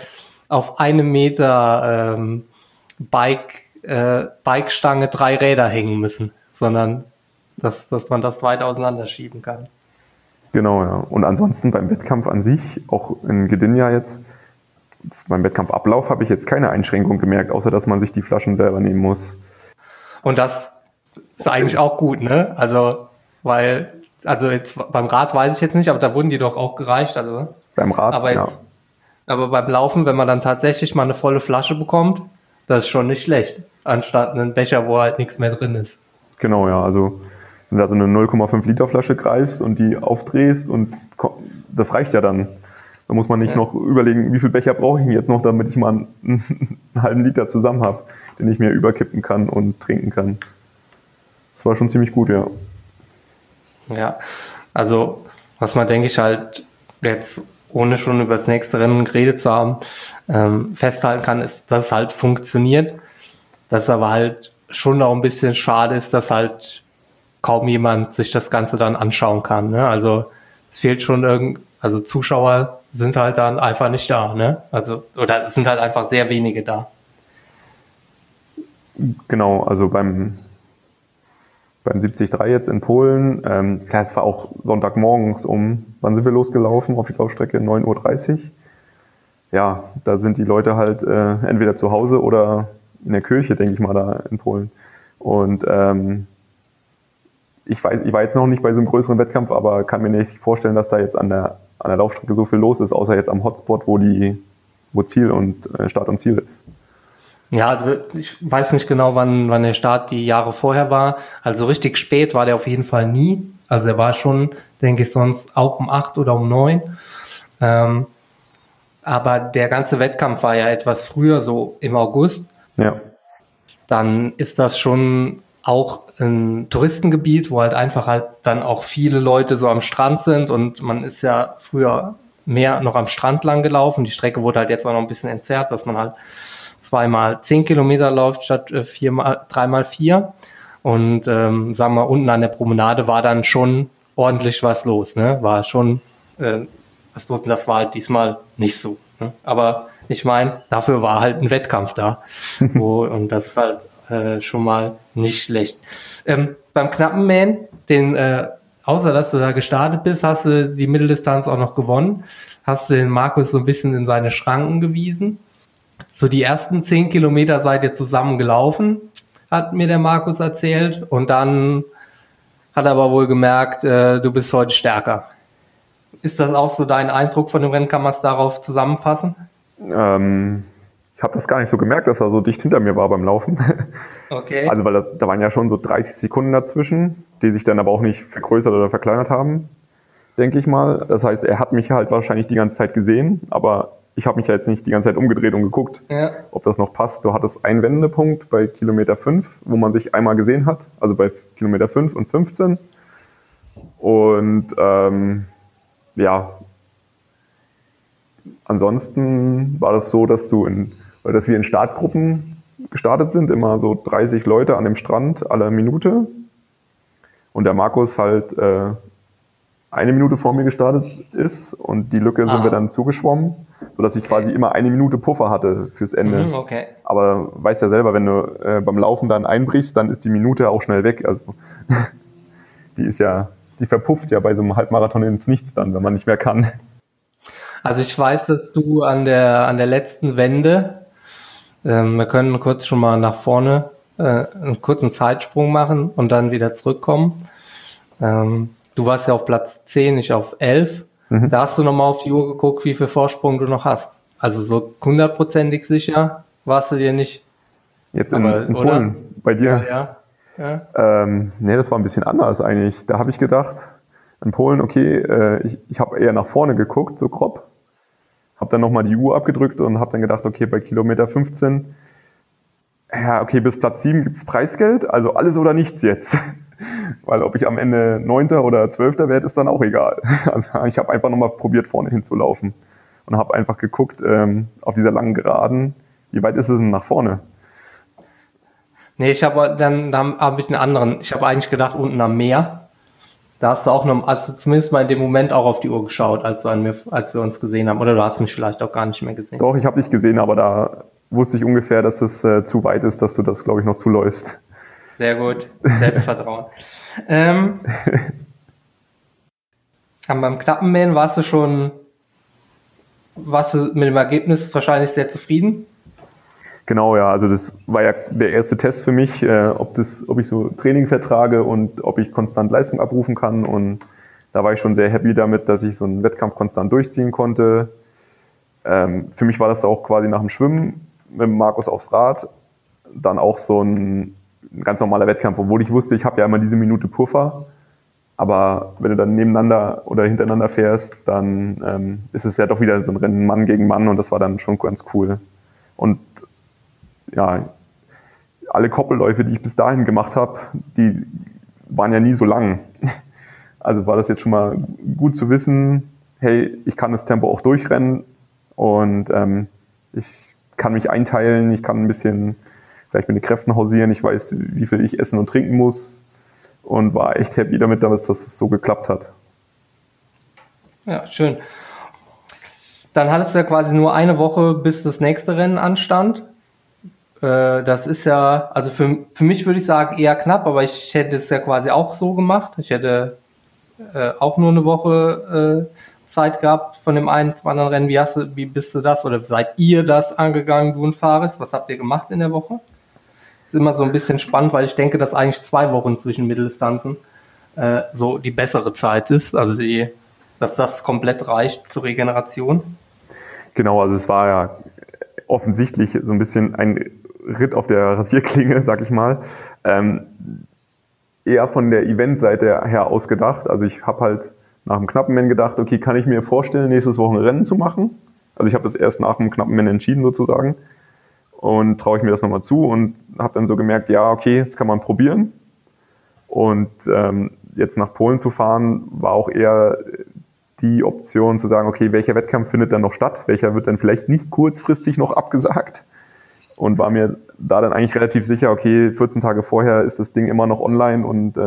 auf einem Meter ähm, Bike, äh, Bikestange drei Räder hängen müssen, sondern dass, dass man das weit auseinanderschieben kann. Genau, ja. Und ansonsten beim Wettkampf an sich, auch in Gdynia jetzt, beim Wettkampfablauf habe ich jetzt keine Einschränkung gemerkt, außer dass man sich die Flaschen selber nehmen muss. Und das ist eigentlich auch gut, ne? Also, weil, also jetzt beim Rad weiß ich jetzt nicht, aber da wurden die doch auch gereicht, also. Beim Rad, Aber ja. jetzt, aber beim Laufen, wenn man dann tatsächlich mal eine volle Flasche bekommt, das ist schon nicht schlecht. Anstatt einen Becher, wo halt nichts mehr drin ist. Genau, ja. Also wenn du da so eine 0,5 Liter Flasche greifst und die aufdrehst und das reicht ja dann. Da muss man nicht ja. noch überlegen, wie viel Becher brauche ich jetzt noch, damit ich mal einen, einen halben Liter zusammen habe, den ich mir überkippen kann und trinken kann. Das war schon ziemlich gut, ja. Ja, also was man, denke ich, halt jetzt ohne schon über das nächste Rennen geredet zu haben, ähm, festhalten kann, ist, dass es halt funktioniert, dass aber halt schon auch ein bisschen schade ist, dass halt kaum jemand sich das Ganze dann anschauen kann. Ne? Also es fehlt schon irgend, also Zuschauer sind halt dann einfach nicht da, ne? Also, oder es sind halt einfach sehr wenige da. Genau, also beim, beim 73 jetzt in Polen, ähm, klar, es war auch Sonntagmorgens um, wann sind wir losgelaufen auf die Laufstrecke? 9.30 Uhr. Ja, da sind die Leute halt äh, entweder zu Hause oder in der Kirche, denke ich mal, da in Polen. Und ähm, ich weiß, ich war jetzt noch nicht bei so einem größeren Wettkampf, aber kann mir nicht vorstellen, dass da jetzt an der, an der Laufstrecke so viel los ist, außer jetzt am Hotspot, wo die, wo Ziel und äh, Start und Ziel ist. Ja, also ich weiß nicht genau, wann, wann der Start die Jahre vorher war. Also richtig spät war der auf jeden Fall nie. Also er war schon, denke ich, sonst auch um acht oder um neun. Ähm, aber der ganze Wettkampf war ja etwas früher, so im August. Ja. Dann ist das schon auch ein Touristengebiet, wo halt einfach halt dann auch viele Leute so am Strand sind und man ist ja früher mehr noch am Strand lang gelaufen. Die Strecke wurde halt jetzt auch noch ein bisschen entzerrt, dass man halt zweimal zehn Kilometer läuft statt äh, viermal, dreimal vier. Und ähm, sagen wir, unten an der Promenade war dann schon ordentlich was los, ne? War schon äh, was los. Das war halt diesmal nicht so. Ne? Aber ich meine, dafür war halt ein Wettkampf da. wo, und das ist halt äh, schon mal nicht schlecht. Ähm, beim knappen Man, den, äh, außer dass du da gestartet bist, hast du die Mitteldistanz auch noch gewonnen. Hast du den Markus so ein bisschen in seine Schranken gewiesen. So die ersten zehn Kilometer seid ihr zusammen gelaufen, hat mir der Markus erzählt. Und dann hat er aber wohl gemerkt, äh, du bist heute stärker. Ist das auch so dein Eindruck von dem Rennen? Kann man es darauf zusammenfassen? Ähm, ich habe das gar nicht so gemerkt, dass er so dicht hinter mir war beim Laufen. Okay. Also weil das, da waren ja schon so 30 Sekunden dazwischen, die sich dann aber auch nicht vergrößert oder verkleinert haben, denke ich mal. Das heißt, er hat mich halt wahrscheinlich die ganze Zeit gesehen, aber ich habe mich ja jetzt nicht die ganze Zeit umgedreht und geguckt, ja. ob das noch passt. Du hattest einen Wendepunkt bei Kilometer 5, wo man sich einmal gesehen hat, also bei Kilometer 5 und 15. Und ähm, ja, ansonsten war das so, dass du in, dass wir in Startgruppen gestartet sind, immer so 30 Leute an dem Strand alle Minute. Und der Markus halt äh, eine Minute vor mir gestartet ist und die Lücke sind wir dann zugeschwommen, sodass ich quasi immer eine Minute Puffer hatte fürs Ende. Mhm, okay. Aber weißt ja selber, wenn du äh, beim Laufen dann einbrichst, dann ist die Minute auch schnell weg. Also die ist ja, die verpufft ja bei so einem Halbmarathon ins Nichts dann, wenn man nicht mehr kann. Also ich weiß, dass du an der an der letzten Wende, ähm, wir können kurz schon mal nach vorne äh, einen kurzen Zeitsprung machen und dann wieder zurückkommen. Ähm, Du warst ja auf Platz 10, nicht auf 11. Mhm. Da hast du nochmal auf die Uhr geguckt, wie viel Vorsprung du noch hast. Also so hundertprozentig sicher warst du dir nicht. Jetzt in, Aber, in Polen, bei dir? Ja. ja. Ähm, nee, das war ein bisschen anders eigentlich. Da habe ich gedacht, in Polen, okay, äh, ich, ich habe eher nach vorne geguckt, so grob. Habe dann nochmal die Uhr abgedrückt und habe dann gedacht, okay, bei Kilometer 15, ja, okay, bis Platz 7 gibt's Preisgeld, also alles oder nichts jetzt. Weil ob ich am Ende Neunter oder Zwölfter werde, ist dann auch egal. Also ich habe einfach nochmal probiert, vorne hinzulaufen und habe einfach geguckt ähm, auf dieser langen Geraden, wie weit ist es denn nach vorne? Nee, ich habe dann, dann habe ich einen anderen. Ich habe eigentlich gedacht, unten am Meer. Da hast du auch noch, also zumindest mal in dem Moment auch auf die Uhr geschaut, als, du an mir, als wir uns gesehen haben. Oder du hast mich vielleicht auch gar nicht mehr gesehen. Doch, ich habe dich gesehen, aber da wusste ich ungefähr, dass es äh, zu weit ist, dass du das, glaube ich, noch zuläufst. Sehr gut. Selbstvertrauen. ähm, aber beim Knappenmähen warst du schon, warst du mit dem Ergebnis wahrscheinlich sehr zufrieden? Genau, ja. Also das war ja der erste Test für mich, äh, ob, das, ob ich so Training vertrage und ob ich konstant Leistung abrufen kann. Und da war ich schon sehr happy damit, dass ich so einen Wettkampf konstant durchziehen konnte. Ähm, für mich war das auch quasi nach dem Schwimmen mit Markus aufs Rad dann auch so ein ein ganz normaler Wettkampf, obwohl ich wusste, ich habe ja immer diese Minute Puffer. Aber wenn du dann nebeneinander oder hintereinander fährst, dann ähm, ist es ja doch wieder so ein Rennen Mann gegen Mann und das war dann schon ganz cool. Und ja, alle Koppelläufe, die ich bis dahin gemacht habe, die waren ja nie so lang. Also war das jetzt schon mal gut zu wissen, hey, ich kann das Tempo auch durchrennen und ähm, ich kann mich einteilen, ich kann ein bisschen vielleicht mit den Kräften hausieren, ich weiß, wie viel ich essen und trinken muss und war echt happy damit, dass das so geklappt hat. Ja, schön. Dann hattest du ja quasi nur eine Woche, bis das nächste Rennen anstand. Äh, das ist ja, also für, für mich würde ich sagen eher knapp, aber ich hätte es ja quasi auch so gemacht. Ich hätte äh, auch nur eine Woche äh, Zeit gehabt von dem einen zum anderen Rennen. Wie, hast du, wie bist du das oder seid ihr das angegangen, du und Fares? Was habt ihr gemacht in der Woche? Ist immer so ein bisschen spannend, weil ich denke, dass eigentlich zwei Wochen zwischen Mitteldistanzen äh, so die bessere Zeit ist. Also die, dass das komplett reicht zur Regeneration. Genau, also es war ja offensichtlich so ein bisschen ein Ritt auf der Rasierklinge, sag ich mal. Ähm, eher von der Eventseite her ausgedacht. Also ich habe halt nach dem Knappenman gedacht, okay, kann ich mir vorstellen, nächstes Woche ein Rennen zu machen? Also ich habe das erst nach dem Knappenman entschieden sozusagen und traue ich mir das nochmal zu und habe dann so gemerkt, ja, okay, das kann man probieren. Und ähm, jetzt nach Polen zu fahren, war auch eher die Option zu sagen, okay, welcher Wettkampf findet dann noch statt? Welcher wird dann vielleicht nicht kurzfristig noch abgesagt? und war mir da dann eigentlich relativ sicher, okay, 14 Tage vorher ist das Ding immer noch online und äh,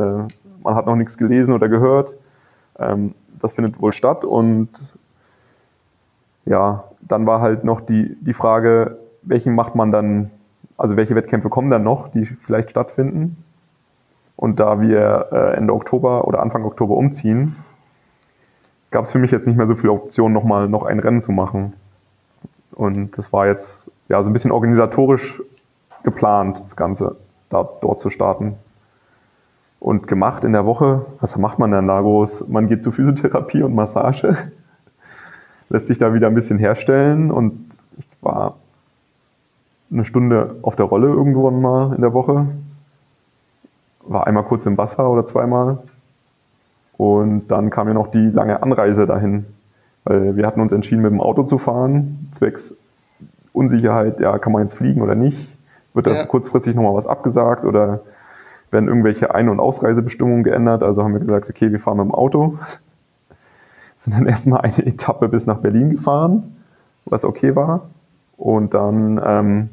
man hat noch nichts gelesen oder gehört. Ähm, das findet wohl statt und ja, dann war halt noch die, die Frage, welchen macht man dann, also welche Wettkämpfe kommen dann noch, die vielleicht stattfinden. Und da wir äh, Ende Oktober oder Anfang Oktober umziehen, gab es für mich jetzt nicht mehr so viele Optionen, nochmal noch ein Rennen zu machen. Und das war jetzt ja, so ein bisschen organisatorisch geplant, das Ganze da, dort zu starten. Und gemacht in der Woche, was macht man denn da groß? Man geht zu Physiotherapie und Massage, lässt sich da wieder ein bisschen herstellen und ich war eine Stunde auf der Rolle irgendwann mal in der Woche. War einmal kurz im Wasser oder zweimal. Und dann kam ja noch die lange Anreise dahin. Weil wir hatten uns entschieden, mit dem Auto zu fahren, zwecks Unsicherheit, ja, kann man jetzt fliegen oder nicht? Wird da ja. kurzfristig nochmal was abgesagt oder werden irgendwelche Ein- und Ausreisebestimmungen geändert? Also haben wir gesagt, okay, wir fahren mit dem Auto. Sind dann erstmal eine Etappe bis nach Berlin gefahren, was okay war. Und dann ähm,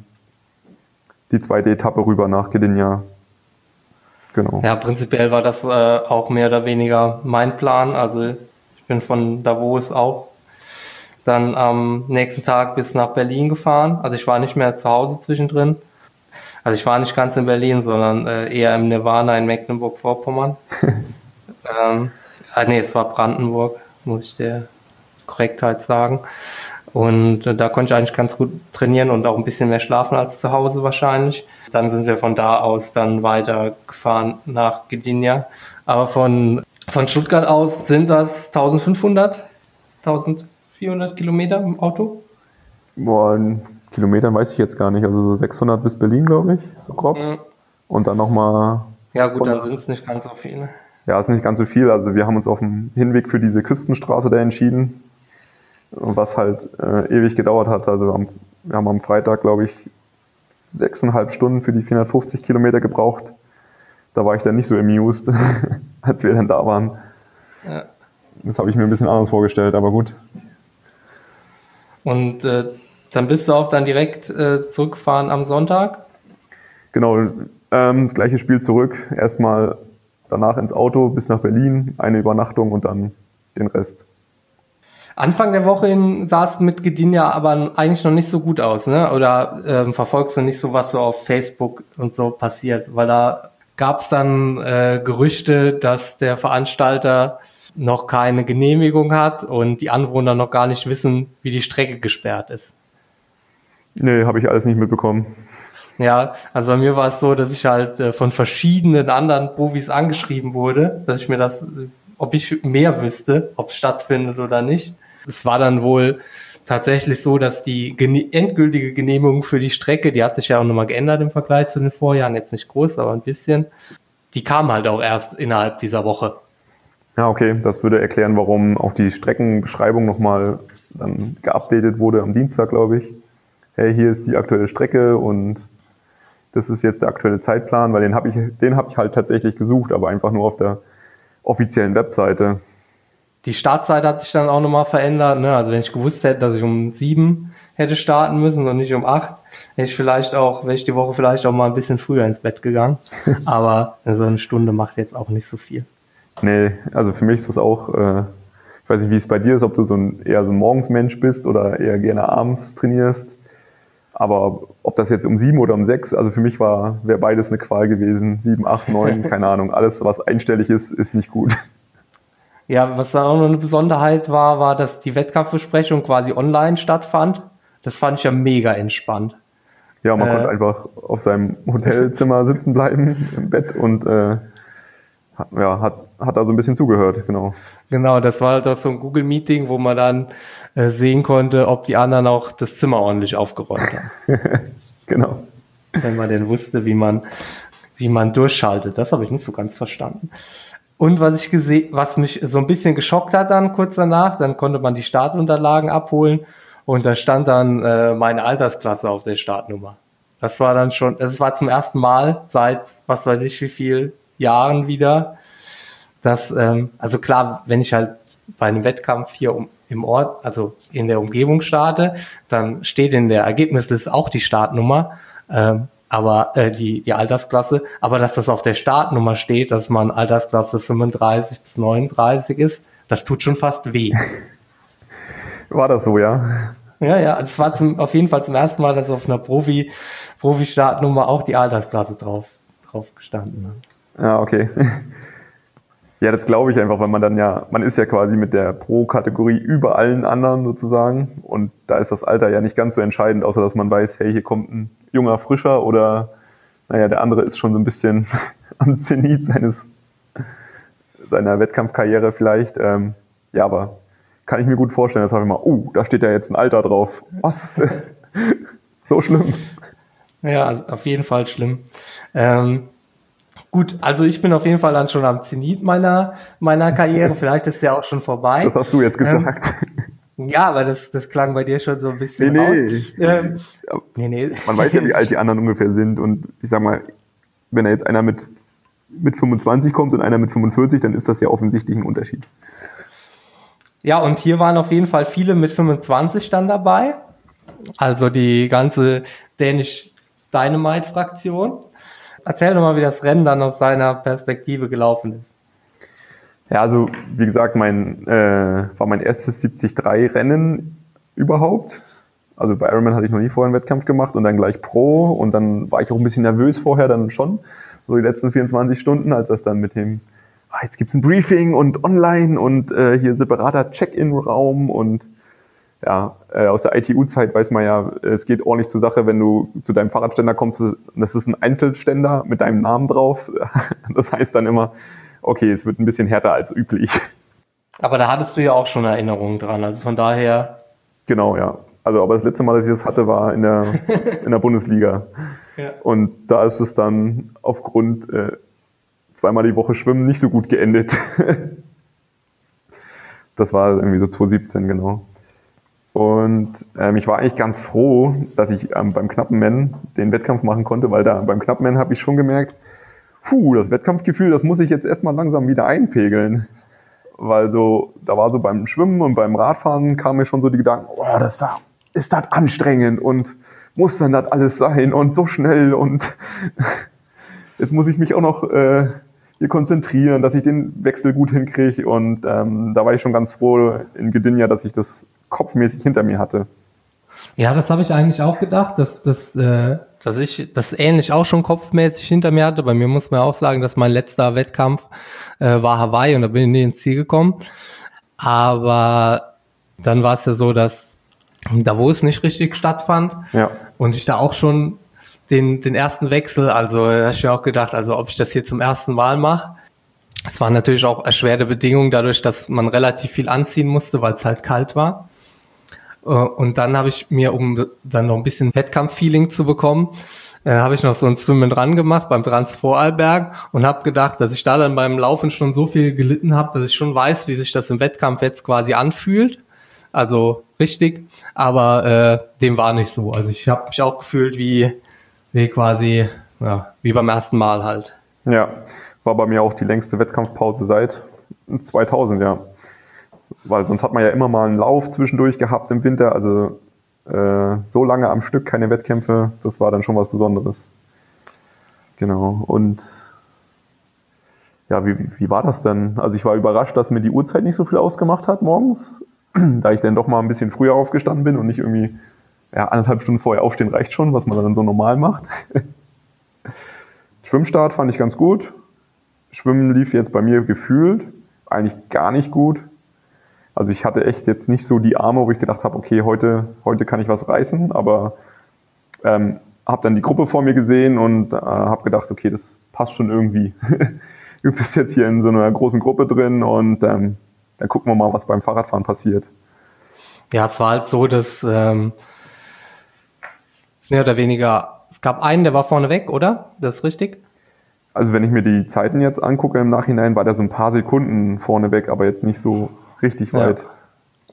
die zweite Etappe rüber nach Gdynia. Genau. Ja, prinzipiell war das äh, auch mehr oder weniger mein Plan. Also ich bin von Davos auch dann am nächsten Tag bis nach Berlin gefahren. Also ich war nicht mehr zu Hause zwischendrin. Also ich war nicht ganz in Berlin, sondern äh, eher im Nirvana in Mecklenburg-Vorpommern. ähm, ah, nee, es war Brandenburg, muss ich der Korrektheit sagen. Und da konnte ich eigentlich ganz gut trainieren und auch ein bisschen mehr schlafen als zu Hause wahrscheinlich. Dann sind wir von da aus dann weitergefahren nach Gdynia. Aber von, von Stuttgart aus sind das 1500, 1000 400 Kilometer im Auto? Boah, in Kilometern weiß ich jetzt gar nicht. Also so 600 bis Berlin, glaube ich, so grob. Ja. Und dann nochmal. Ja, gut, dann sind es nicht ganz so viele. Ja, es ist nicht ganz so viel. Also wir haben uns auf dem Hinweg für diese Küstenstraße da entschieden, was halt äh, ewig gedauert hat. Also am, wir haben am Freitag, glaube ich, sechseinhalb Stunden für die 450 Kilometer gebraucht. Da war ich dann nicht so amused, als wir dann da waren. Ja. Das habe ich mir ein bisschen anders vorgestellt, aber gut. Und äh, dann bist du auch dann direkt äh, zurückgefahren am Sonntag? Genau, ähm, das gleiche Spiel zurück. Erstmal danach ins Auto bis nach Berlin, eine Übernachtung und dann den Rest. Anfang der Woche sah es mit Gdynia aber eigentlich noch nicht so gut aus, ne? Oder ähm, verfolgst du nicht so, was so auf Facebook und so passiert? Weil da gab es dann äh, Gerüchte, dass der Veranstalter noch keine Genehmigung hat und die Anwohner noch gar nicht wissen, wie die Strecke gesperrt ist. Nee, habe ich alles nicht mitbekommen. Ja, also bei mir war es so, dass ich halt äh, von verschiedenen anderen Profis angeschrieben wurde, dass ich mir das, ob ich mehr wüsste, ob es stattfindet oder nicht. Es war dann wohl tatsächlich so, dass die endgültige Genehmigung für die Strecke, die hat sich ja auch nochmal geändert im Vergleich zu den Vorjahren, jetzt nicht groß, aber ein bisschen, die kam halt auch erst innerhalb dieser Woche. Ja, okay, das würde erklären, warum auch die Streckenbeschreibung nochmal dann geupdatet wurde am Dienstag, glaube ich. Hey, hier ist die aktuelle Strecke und das ist jetzt der aktuelle Zeitplan, weil den habe ich, den habe ich halt tatsächlich gesucht, aber einfach nur auf der offiziellen Webseite. Die Startzeit hat sich dann auch nochmal verändert. Ne? Also wenn ich gewusst hätte, dass ich um sieben hätte starten müssen und nicht um acht, hätte ich vielleicht auch, wäre ich die Woche vielleicht auch mal ein bisschen früher ins Bett gegangen. Aber so eine Stunde macht jetzt auch nicht so viel. Nee, also für mich ist das auch, äh, ich weiß nicht, wie es bei dir ist, ob du so ein, eher so ein Morgensmensch bist oder eher gerne abends trainierst. Aber ob das jetzt um sieben oder um sechs, also für mich war, wäre beides eine Qual gewesen. Sieben, acht, neun, keine Ahnung. Alles, was einstellig ist, ist nicht gut. Ja, was dann auch noch eine Besonderheit war, war, dass die Wettkampfbesprechung quasi online stattfand. Das fand ich ja mega entspannt. Ja, man äh, konnte einfach auf seinem Hotelzimmer sitzen bleiben im Bett und äh, ja, hat, hat da so ein bisschen zugehört, genau. Genau, das war halt auch so ein Google-Meeting, wo man dann äh, sehen konnte, ob die anderen auch das Zimmer ordentlich aufgeräumt haben. genau. Wenn man denn wusste, wie man, wie man durchschaltet. Das habe ich nicht so ganz verstanden. Und was ich gesehen, was mich so ein bisschen geschockt hat dann kurz danach, dann konnte man die Startunterlagen abholen und da stand dann äh, meine Altersklasse auf der Startnummer. Das war dann schon, das war zum ersten Mal seit was weiß ich wie viel Jahren wieder. Dass, ähm, also klar, wenn ich halt bei einem Wettkampf hier um, im Ort, also in der Umgebung starte, dann steht in der Ergebnisliste auch die Startnummer, ähm, aber äh, die, die Altersklasse, aber dass das auf der Startnummer steht, dass man Altersklasse 35 bis 39 ist, das tut schon fast weh. War das so, ja? Ja, ja, es war zum, auf jeden Fall zum ersten Mal, dass auf einer Profi, Profi-Startnummer auch die Altersklasse drauf, drauf gestanden hat. Ja, okay. Ja, das glaube ich einfach, weil man dann ja, man ist ja quasi mit der Pro-Kategorie über allen anderen sozusagen und da ist das Alter ja nicht ganz so entscheidend, außer dass man weiß, hey, hier kommt ein junger Frischer oder naja, der andere ist schon so ein bisschen am Zenit seines seiner Wettkampfkarriere vielleicht. Ähm, ja, aber kann ich mir gut vorstellen, dass ich mal, uh, da steht ja jetzt ein Alter drauf. Was? so schlimm. Ja, auf jeden Fall schlimm. Ähm, Gut, also ich bin auf jeden Fall dann schon am Zenit meiner, meiner Karriere. Vielleicht ist der auch schon vorbei. Das hast du jetzt ähm, gesagt. Ähm, ja, aber das, das klang bei dir schon so ein bisschen nee, nee. aus. Ähm, nee, nee. Man weiß ja, wie alt die anderen ungefähr sind. Und ich sag mal, wenn da jetzt einer mit, mit 25 kommt und einer mit 45, dann ist das ja offensichtlich ein Unterschied. Ja, und hier waren auf jeden Fall viele mit 25 dann dabei. Also die ganze Dänisch Dynamite-Fraktion. Erzähl doch mal, wie das Rennen dann aus seiner Perspektive gelaufen ist. Ja, also wie gesagt, mein äh, war mein erstes 73-Rennen überhaupt. Also bei Ironman hatte ich noch nie vorher einen Wettkampf gemacht und dann gleich Pro und dann war ich auch ein bisschen nervös vorher dann schon, so die letzten 24 Stunden, als das dann mit dem, ah, jetzt gibt's ein Briefing und online und äh, hier separater Check-in-Raum und ja, äh, aus der ITU-Zeit weiß man ja, es geht ordentlich zur Sache, wenn du zu deinem Fahrradständer kommst. Das ist ein Einzelständer mit deinem Namen drauf. Das heißt dann immer, okay, es wird ein bisschen härter als üblich. Aber da hattest du ja auch schon Erinnerungen dran. Also von daher. Genau, ja. Also, aber das letzte Mal, dass ich das hatte, war in der, in der Bundesliga. Ja. Und da ist es dann aufgrund äh, zweimal die Woche Schwimmen nicht so gut geendet. das war irgendwie so 2017, genau. Und ähm, ich war eigentlich ganz froh, dass ich ähm, beim Knappenman den Wettkampf machen konnte, weil da beim Knappenman habe ich schon gemerkt, puh, das Wettkampfgefühl, das muss ich jetzt erstmal langsam wieder einpegeln. Weil so, da war so beim Schwimmen und beim Radfahren kam mir schon so die Gedanken, oh, das da, ist das anstrengend und muss dann das alles sein und so schnell und jetzt muss ich mich auch noch äh, hier konzentrieren, dass ich den Wechsel gut hinkriege und ähm, da war ich schon ganz froh in Gdynia, dass ich das kopfmäßig hinter mir hatte. Ja, das habe ich eigentlich auch gedacht, dass, dass, äh, dass ich das ähnlich auch schon kopfmäßig hinter mir hatte. Bei mir muss man auch sagen, dass mein letzter Wettkampf äh, war Hawaii und da bin ich nie ins Ziel gekommen. Aber dann war es ja so, dass da wo es nicht richtig stattfand ja. und ich da auch schon den, den ersten Wechsel, also da habe ich mir auch gedacht, also ob ich das hier zum ersten Mal mache. Es war natürlich auch erschwerte Bedingungen dadurch, dass man relativ viel anziehen musste, weil es halt kalt war. Äh, und dann habe ich mir, um dann noch ein bisschen Wettkampf-Feeling zu bekommen, äh, habe ich noch so ein Swimmen dran gemacht beim Transvorarlberg und habe gedacht, dass ich da dann beim Laufen schon so viel gelitten habe, dass ich schon weiß, wie sich das im Wettkampf jetzt quasi anfühlt. Also richtig, aber äh, dem war nicht so. Also ich habe mich auch gefühlt wie, wie quasi, ja, wie beim ersten Mal halt. Ja, war bei mir auch die längste Wettkampfpause seit 2000, ja. Weil sonst hat man ja immer mal einen Lauf zwischendurch gehabt im Winter. Also äh, so lange am Stück keine Wettkämpfe, das war dann schon was Besonderes. Genau. Und ja, wie, wie war das denn? Also ich war überrascht, dass mir die Uhrzeit nicht so viel ausgemacht hat morgens, da ich dann doch mal ein bisschen früher aufgestanden bin und nicht irgendwie ja, anderthalb Stunden vorher aufstehen reicht schon, was man dann so normal macht. Schwimmstart fand ich ganz gut. Schwimmen lief jetzt bei mir gefühlt eigentlich gar nicht gut. Also ich hatte echt jetzt nicht so die Arme, wo ich gedacht habe, okay, heute, heute kann ich was reißen, aber ähm, habe dann die Gruppe vor mir gesehen und äh, habe gedacht, okay, das passt schon irgendwie. du bist jetzt hier in so einer großen Gruppe drin und ähm, dann gucken wir mal, was beim Fahrradfahren passiert. Ja, es war halt so, dass ähm, es mehr oder weniger, es gab einen, der war vorne weg, oder? Das ist richtig? Also wenn ich mir die Zeiten jetzt angucke im Nachhinein, war der so ein paar Sekunden vorne weg, aber jetzt nicht so richtig weit. Ja.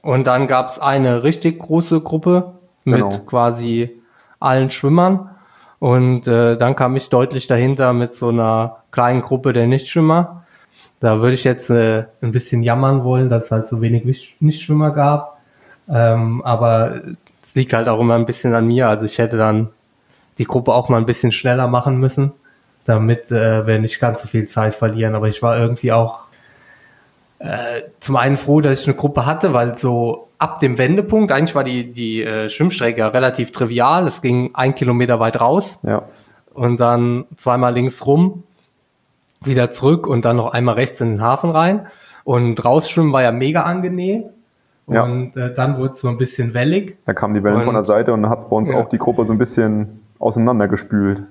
Und dann gab es eine richtig große Gruppe mit genau. quasi allen Schwimmern. Und äh, dann kam ich deutlich dahinter mit so einer kleinen Gruppe der Nichtschwimmer. Da würde ich jetzt äh, ein bisschen jammern wollen, dass es halt so wenig Nichtschwimmer gab. Ähm, aber es liegt halt auch immer ein bisschen an mir. Also ich hätte dann die Gruppe auch mal ein bisschen schneller machen müssen, damit äh, wir nicht ganz so viel Zeit verlieren. Aber ich war irgendwie auch äh, zum einen froh, dass ich eine Gruppe hatte, weil so ab dem Wendepunkt, eigentlich war die, die äh, Schwimmstrecke relativ trivial. Es ging ein Kilometer weit raus ja. und dann zweimal links rum, wieder zurück und dann noch einmal rechts in den Hafen rein. Und rausschwimmen war ja mega angenehm. Ja. Und äh, dann wurde es so ein bisschen wellig. Da kamen die Wellen und, von der Seite und dann hat es bei uns ja. auch die Gruppe so ein bisschen auseinandergespült.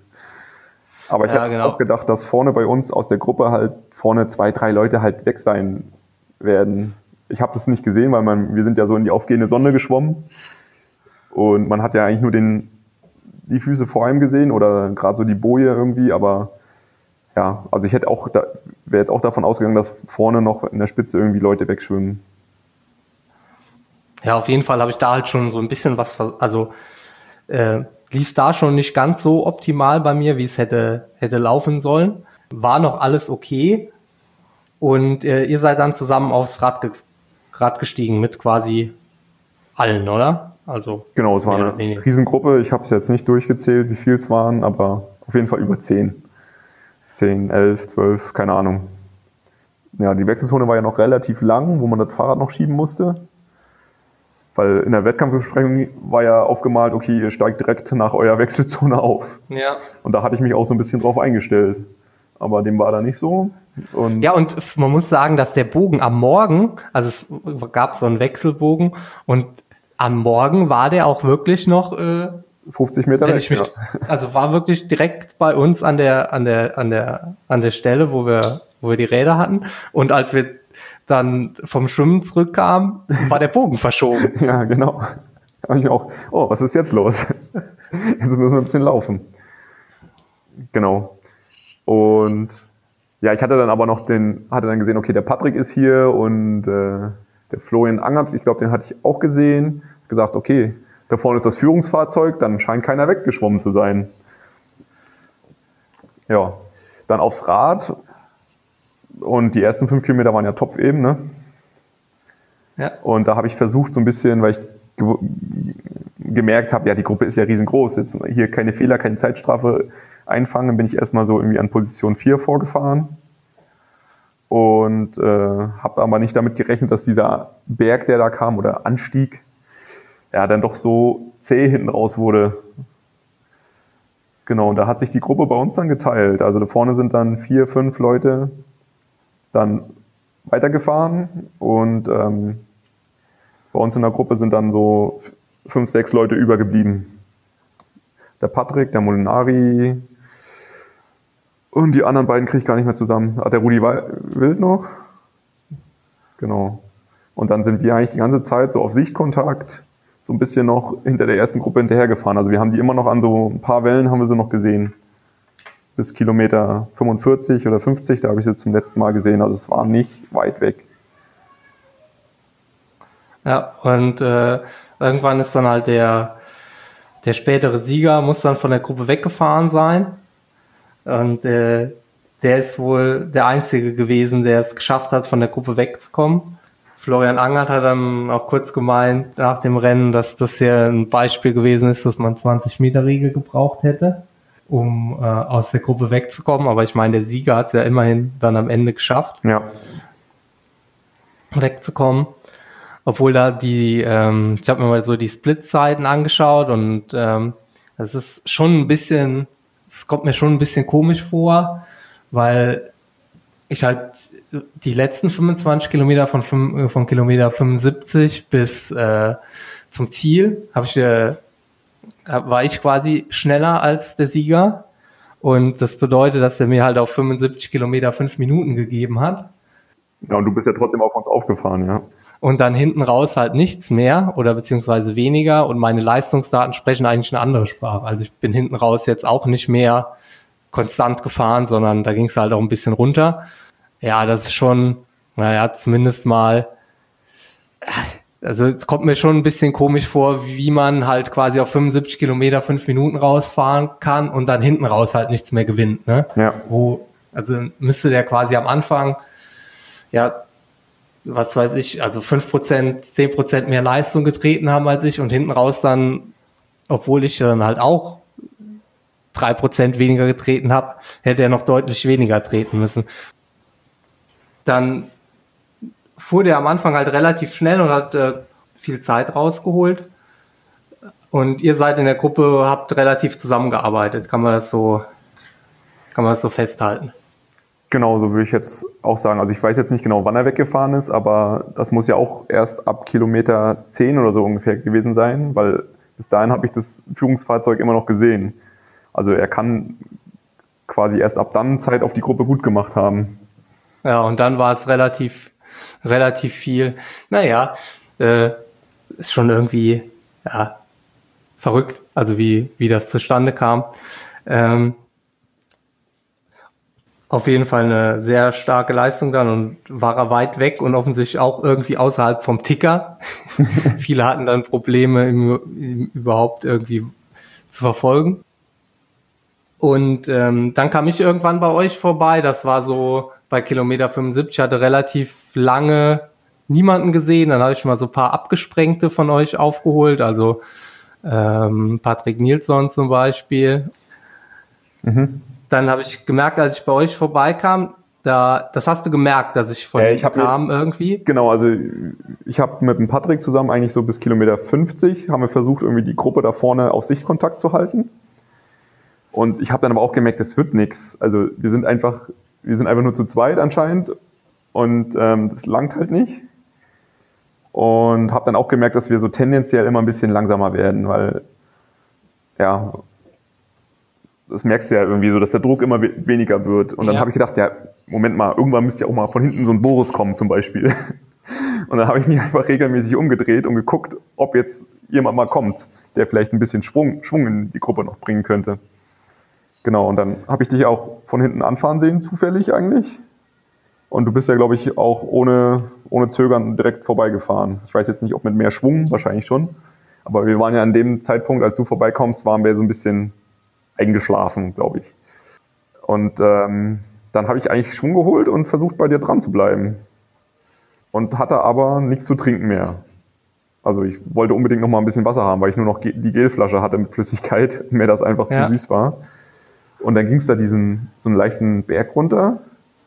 Aber ich ja, habe genau. auch gedacht, dass vorne bei uns aus der Gruppe halt vorne zwei, drei Leute halt weg sein werden. Ich habe das nicht gesehen, weil man, wir sind ja so in die aufgehende Sonne geschwommen und man hat ja eigentlich nur den, die Füße vor einem gesehen oder gerade so die Boje irgendwie, aber ja, also ich hätte auch, wäre jetzt auch davon ausgegangen, dass vorne noch in der Spitze irgendwie Leute wegschwimmen. Ja, auf jeden Fall habe ich da halt schon so ein bisschen was, also äh, lief da schon nicht ganz so optimal bei mir, wie es hätte, hätte laufen sollen. War noch alles okay, und äh, ihr seid dann zusammen aufs Rad, ge Rad gestiegen mit quasi allen, oder? Also genau, es war eine Riesengruppe. Ich habe es jetzt nicht durchgezählt, wie viel es waren, aber auf jeden Fall über zehn. Zehn, elf, zwölf, keine Ahnung. Ja, die Wechselzone war ja noch relativ lang, wo man das Fahrrad noch schieben musste. Weil in der Wettkampfbesprechung war ja aufgemalt, okay, ihr steigt direkt nach eurer Wechselzone auf. Ja. Und da hatte ich mich auch so ein bisschen drauf eingestellt. Aber dem war da nicht so. Und ja, und man muss sagen, dass der Bogen am Morgen, also es gab so einen Wechselbogen und am Morgen war der auch wirklich noch äh, 50 Meter weg. Mich, ja. Also war wirklich direkt bei uns an der an der an der an der Stelle, wo wir wo wir die Räder hatten und als wir dann vom Schwimmen zurückkamen, war der Bogen verschoben. ja, genau. Und ich auch, oh, was ist jetzt los? Jetzt müssen wir ein bisschen laufen. Genau. Und ja, ich hatte dann aber noch den, hatte dann gesehen, okay, der Patrick ist hier und äh, der Florian Angert, ich glaube, den hatte ich auch gesehen. Gesagt, okay, da vorne ist das Führungsfahrzeug, dann scheint keiner weggeschwommen zu sein. Ja, dann aufs Rad und die ersten fünf Kilometer waren ja Topfeben, ne? Ja. Und da habe ich versucht, so ein bisschen, weil ich ge gemerkt habe, ja, die Gruppe ist ja riesengroß, jetzt hier keine Fehler, keine Zeitstrafe, einfangen. Dann bin ich erstmal so irgendwie an Position 4 vorgefahren und äh, habe aber nicht damit gerechnet, dass dieser Berg, der da kam oder Anstieg, ja, dann doch so zäh hinten raus wurde. Genau, und da hat sich die Gruppe bei uns dann geteilt. Also da vorne sind dann vier, fünf Leute dann weitergefahren und ähm, bei uns in der Gruppe sind dann so fünf, sechs Leute übergeblieben. Der Patrick, der Molinari, und die anderen beiden kriege ich gar nicht mehr zusammen. Ah, der Rudi Wild noch. Genau. Und dann sind wir eigentlich die ganze Zeit so auf Sichtkontakt, so ein bisschen noch hinter der ersten Gruppe hinterhergefahren. Also wir haben die immer noch an so ein paar Wellen haben wir sie noch gesehen. Bis Kilometer 45 oder 50, da habe ich sie zum letzten Mal gesehen. Also es war nicht weit weg. Ja, und äh, irgendwann ist dann halt der, der spätere Sieger, muss dann von der Gruppe weggefahren sein. Und äh, der ist wohl der Einzige gewesen, der es geschafft hat, von der Gruppe wegzukommen. Florian Angert hat dann auch kurz gemeint nach dem Rennen, dass das hier ein Beispiel gewesen ist, dass man 20 Meter Riegel gebraucht hätte, um äh, aus der Gruppe wegzukommen. Aber ich meine, der Sieger hat es ja immerhin dann am Ende geschafft, Ja. wegzukommen. Obwohl da die, ähm, ich habe mir mal so die Split-Zeiten angeschaut und ähm, das ist schon ein bisschen, es kommt mir schon ein bisschen komisch vor, weil ich halt die letzten 25 Kilometer von, äh, von Kilometer 75 bis äh, zum Ziel habe ich äh, war ich quasi schneller als der Sieger und das bedeutet, dass er mir halt auf 75 Kilometer fünf Minuten gegeben hat Ja, und du bist ja trotzdem auf uns aufgefahren, ja. Und dann hinten raus halt nichts mehr oder beziehungsweise weniger und meine Leistungsdaten sprechen eigentlich eine andere Sprache. Also ich bin hinten raus jetzt auch nicht mehr konstant gefahren, sondern da ging es halt auch ein bisschen runter. Ja, das ist schon, naja, zumindest mal, also es kommt mir schon ein bisschen komisch vor, wie man halt quasi auf 75 Kilometer fünf Minuten rausfahren kann und dann hinten raus halt nichts mehr gewinnt, ne? Ja. Wo, also müsste der quasi am Anfang, ja, was weiß ich, also 5%, 10% mehr Leistung getreten haben als ich und hinten raus dann, obwohl ich dann halt auch 3% weniger getreten habe, hätte er noch deutlich weniger treten müssen. Dann fuhr der am Anfang halt relativ schnell und hat äh, viel Zeit rausgeholt. Und ihr seid in der Gruppe, habt relativ zusammengearbeitet. Kann man das so, kann man das so festhalten? Genau, so würde ich jetzt auch sagen. Also ich weiß jetzt nicht genau, wann er weggefahren ist, aber das muss ja auch erst ab Kilometer 10 oder so ungefähr gewesen sein, weil bis dahin habe ich das Führungsfahrzeug immer noch gesehen. Also er kann quasi erst ab dann Zeit auf die Gruppe gut gemacht haben. Ja, und dann war es relativ, relativ viel. Naja, äh, ist schon irgendwie, ja, verrückt, also wie, wie das zustande kam. Ähm, auf jeden Fall eine sehr starke Leistung dann und war er weit weg und offensichtlich auch irgendwie außerhalb vom Ticker. Viele hatten dann Probleme, im, überhaupt irgendwie zu verfolgen. Und ähm, dann kam ich irgendwann bei euch vorbei. Das war so bei Kilometer 75. Ich hatte relativ lange niemanden gesehen. Dann habe ich mal so ein paar Abgesprengte von euch aufgeholt. Also ähm, Patrick Nilsson zum Beispiel. Mhm. Dann habe ich gemerkt, als ich bei euch vorbeikam, da, das hast du gemerkt, dass ich von Ja, ja, ich kam irgendwie. Genau, also ich habe mit dem Patrick zusammen eigentlich so bis Kilometer 50 haben wir versucht, irgendwie die Gruppe da vorne auf Sichtkontakt zu halten. Und ich habe dann aber auch gemerkt, das wird nichts. Also wir sind einfach, wir sind einfach nur zu zweit anscheinend und ähm, das langt halt nicht. Und habe dann auch gemerkt, dass wir so tendenziell immer ein bisschen langsamer werden, weil ja, das merkst du ja irgendwie so, dass der Druck immer we weniger wird. Und dann Ja. habe ich gedacht, ja, Moment mal, irgendwann müsste ja auch mal von hinten so ein Boris kommen zum Beispiel. Und dann habe ich mich einfach regelmäßig umgedreht und geguckt, ob jetzt jemand mal kommt, der vielleicht ein bisschen Schwung, Schwung in die Gruppe noch bringen könnte. Genau, und dann habe ich dich auch von hinten anfahren sehen, zufällig eigentlich. Und du bist ja, glaube ich, auch ohne, ohne Zögern direkt vorbeigefahren. Ich weiß jetzt nicht, ob mit mehr Schwung, wahrscheinlich schon. Aber wir waren ja an dem Zeitpunkt, als du vorbeikommst, waren wir so ein bisschen eingeschlafen, glaube ich. Und ähm, dann habe ich eigentlich Schwung geholt und versucht, bei dir dran zu bleiben. Und hatte aber nichts zu trinken mehr. Also ich wollte unbedingt noch mal ein bisschen Wasser haben, weil ich nur noch die Gelflasche hatte mit Flüssigkeit mir das einfach Ja. zu süß war. Und dann ging es da diesen so einen leichten Berg runter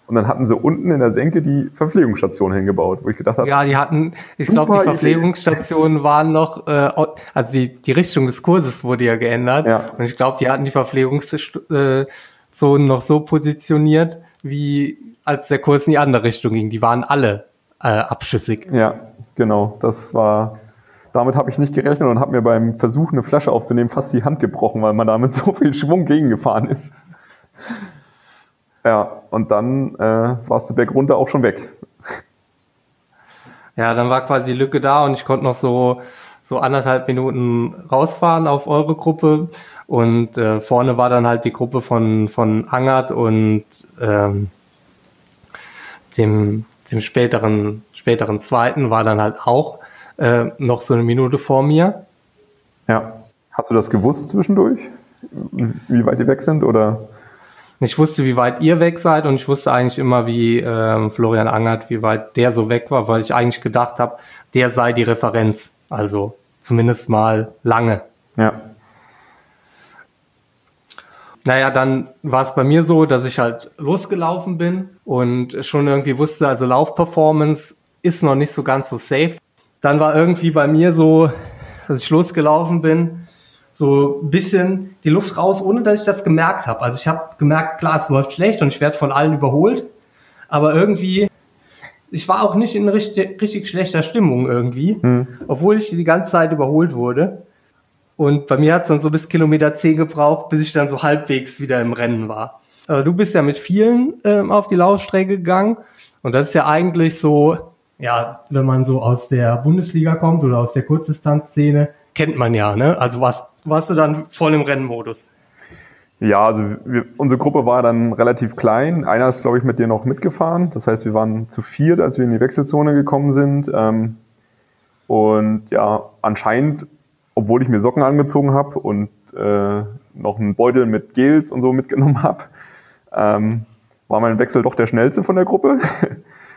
und dann hatten sie unten in der Senke die Verpflegungsstation hingebaut, wo ich gedacht habe, Ja, die hatten, ich glaube, die. Verpflegungsstationen waren noch, äh, also die, die Richtung des Kurses wurde ja geändert. Ja. Und ich glaube, die hatten die Verpflegungszonen noch so positioniert, wie als der Kurs in die andere Richtung ging. Die waren alle äh, abschüssig. Ja, genau. Das war. Damit habe ich nicht gerechnet und habe mir beim Versuch, eine Flasche aufzunehmen, fast die Hand gebrochen, weil man damit so viel Schwung gegengefahren ist. Ja, und dann äh, warst du Berg runter auch schon weg. Ja, dann war quasi die Lücke da und ich konnte noch so, so anderthalb Minuten rausfahren auf eure Gruppe und äh, vorne war dann halt die Gruppe von, von Angert und ähm, dem, dem späteren, späteren zweiten war dann halt auch äh, noch so eine Minute vor mir. Ja. Hast du das gewusst zwischendurch? Wie weit die weg sind oder? Ich wusste, wie weit ihr weg seid und ich wusste eigentlich immer, wie ähm, Florian Angert, wie weit der so weg war, weil ich eigentlich gedacht habe, der sei die Referenz. Also zumindest mal lange. Ja. Naja, dann war es bei mir so, dass ich halt losgelaufen bin und schon irgendwie wusste, also Laufperformance ist noch nicht so ganz so safe. Dann war irgendwie bei mir so, dass ich losgelaufen bin, so ein bisschen die Luft raus, ohne dass ich das gemerkt habe. Also ich habe gemerkt, klar, es läuft schlecht und ich werde von allen überholt, aber irgendwie, ich war auch nicht in richtig, richtig schlechter Stimmung irgendwie, mhm. obwohl ich die ganze Zeit überholt wurde. Und bei mir hat es dann so bis Kilometer 10 gebraucht, bis ich dann so halbwegs wieder im Rennen war. Also du bist ja mit vielen ähm, auf die Laufstrecke gegangen. Und das ist ja eigentlich so, ja, wenn man so aus der Bundesliga kommt oder aus der Kurzdistanzszene, kennt man ja, ne? Also warst, warst du dann voll im Rennmodus? Ja, also wir, unsere Gruppe war dann relativ klein. Einer ist, glaube ich, mit dir noch mitgefahren. Das heißt, wir waren zu viert, als wir in die Wechselzone gekommen sind. Ähm, und ja, anscheinend obwohl ich mir Socken angezogen habe und äh, noch einen Beutel mit Gels und so mitgenommen habe, ähm, war mein Wechsel doch der schnellste von der Gruppe.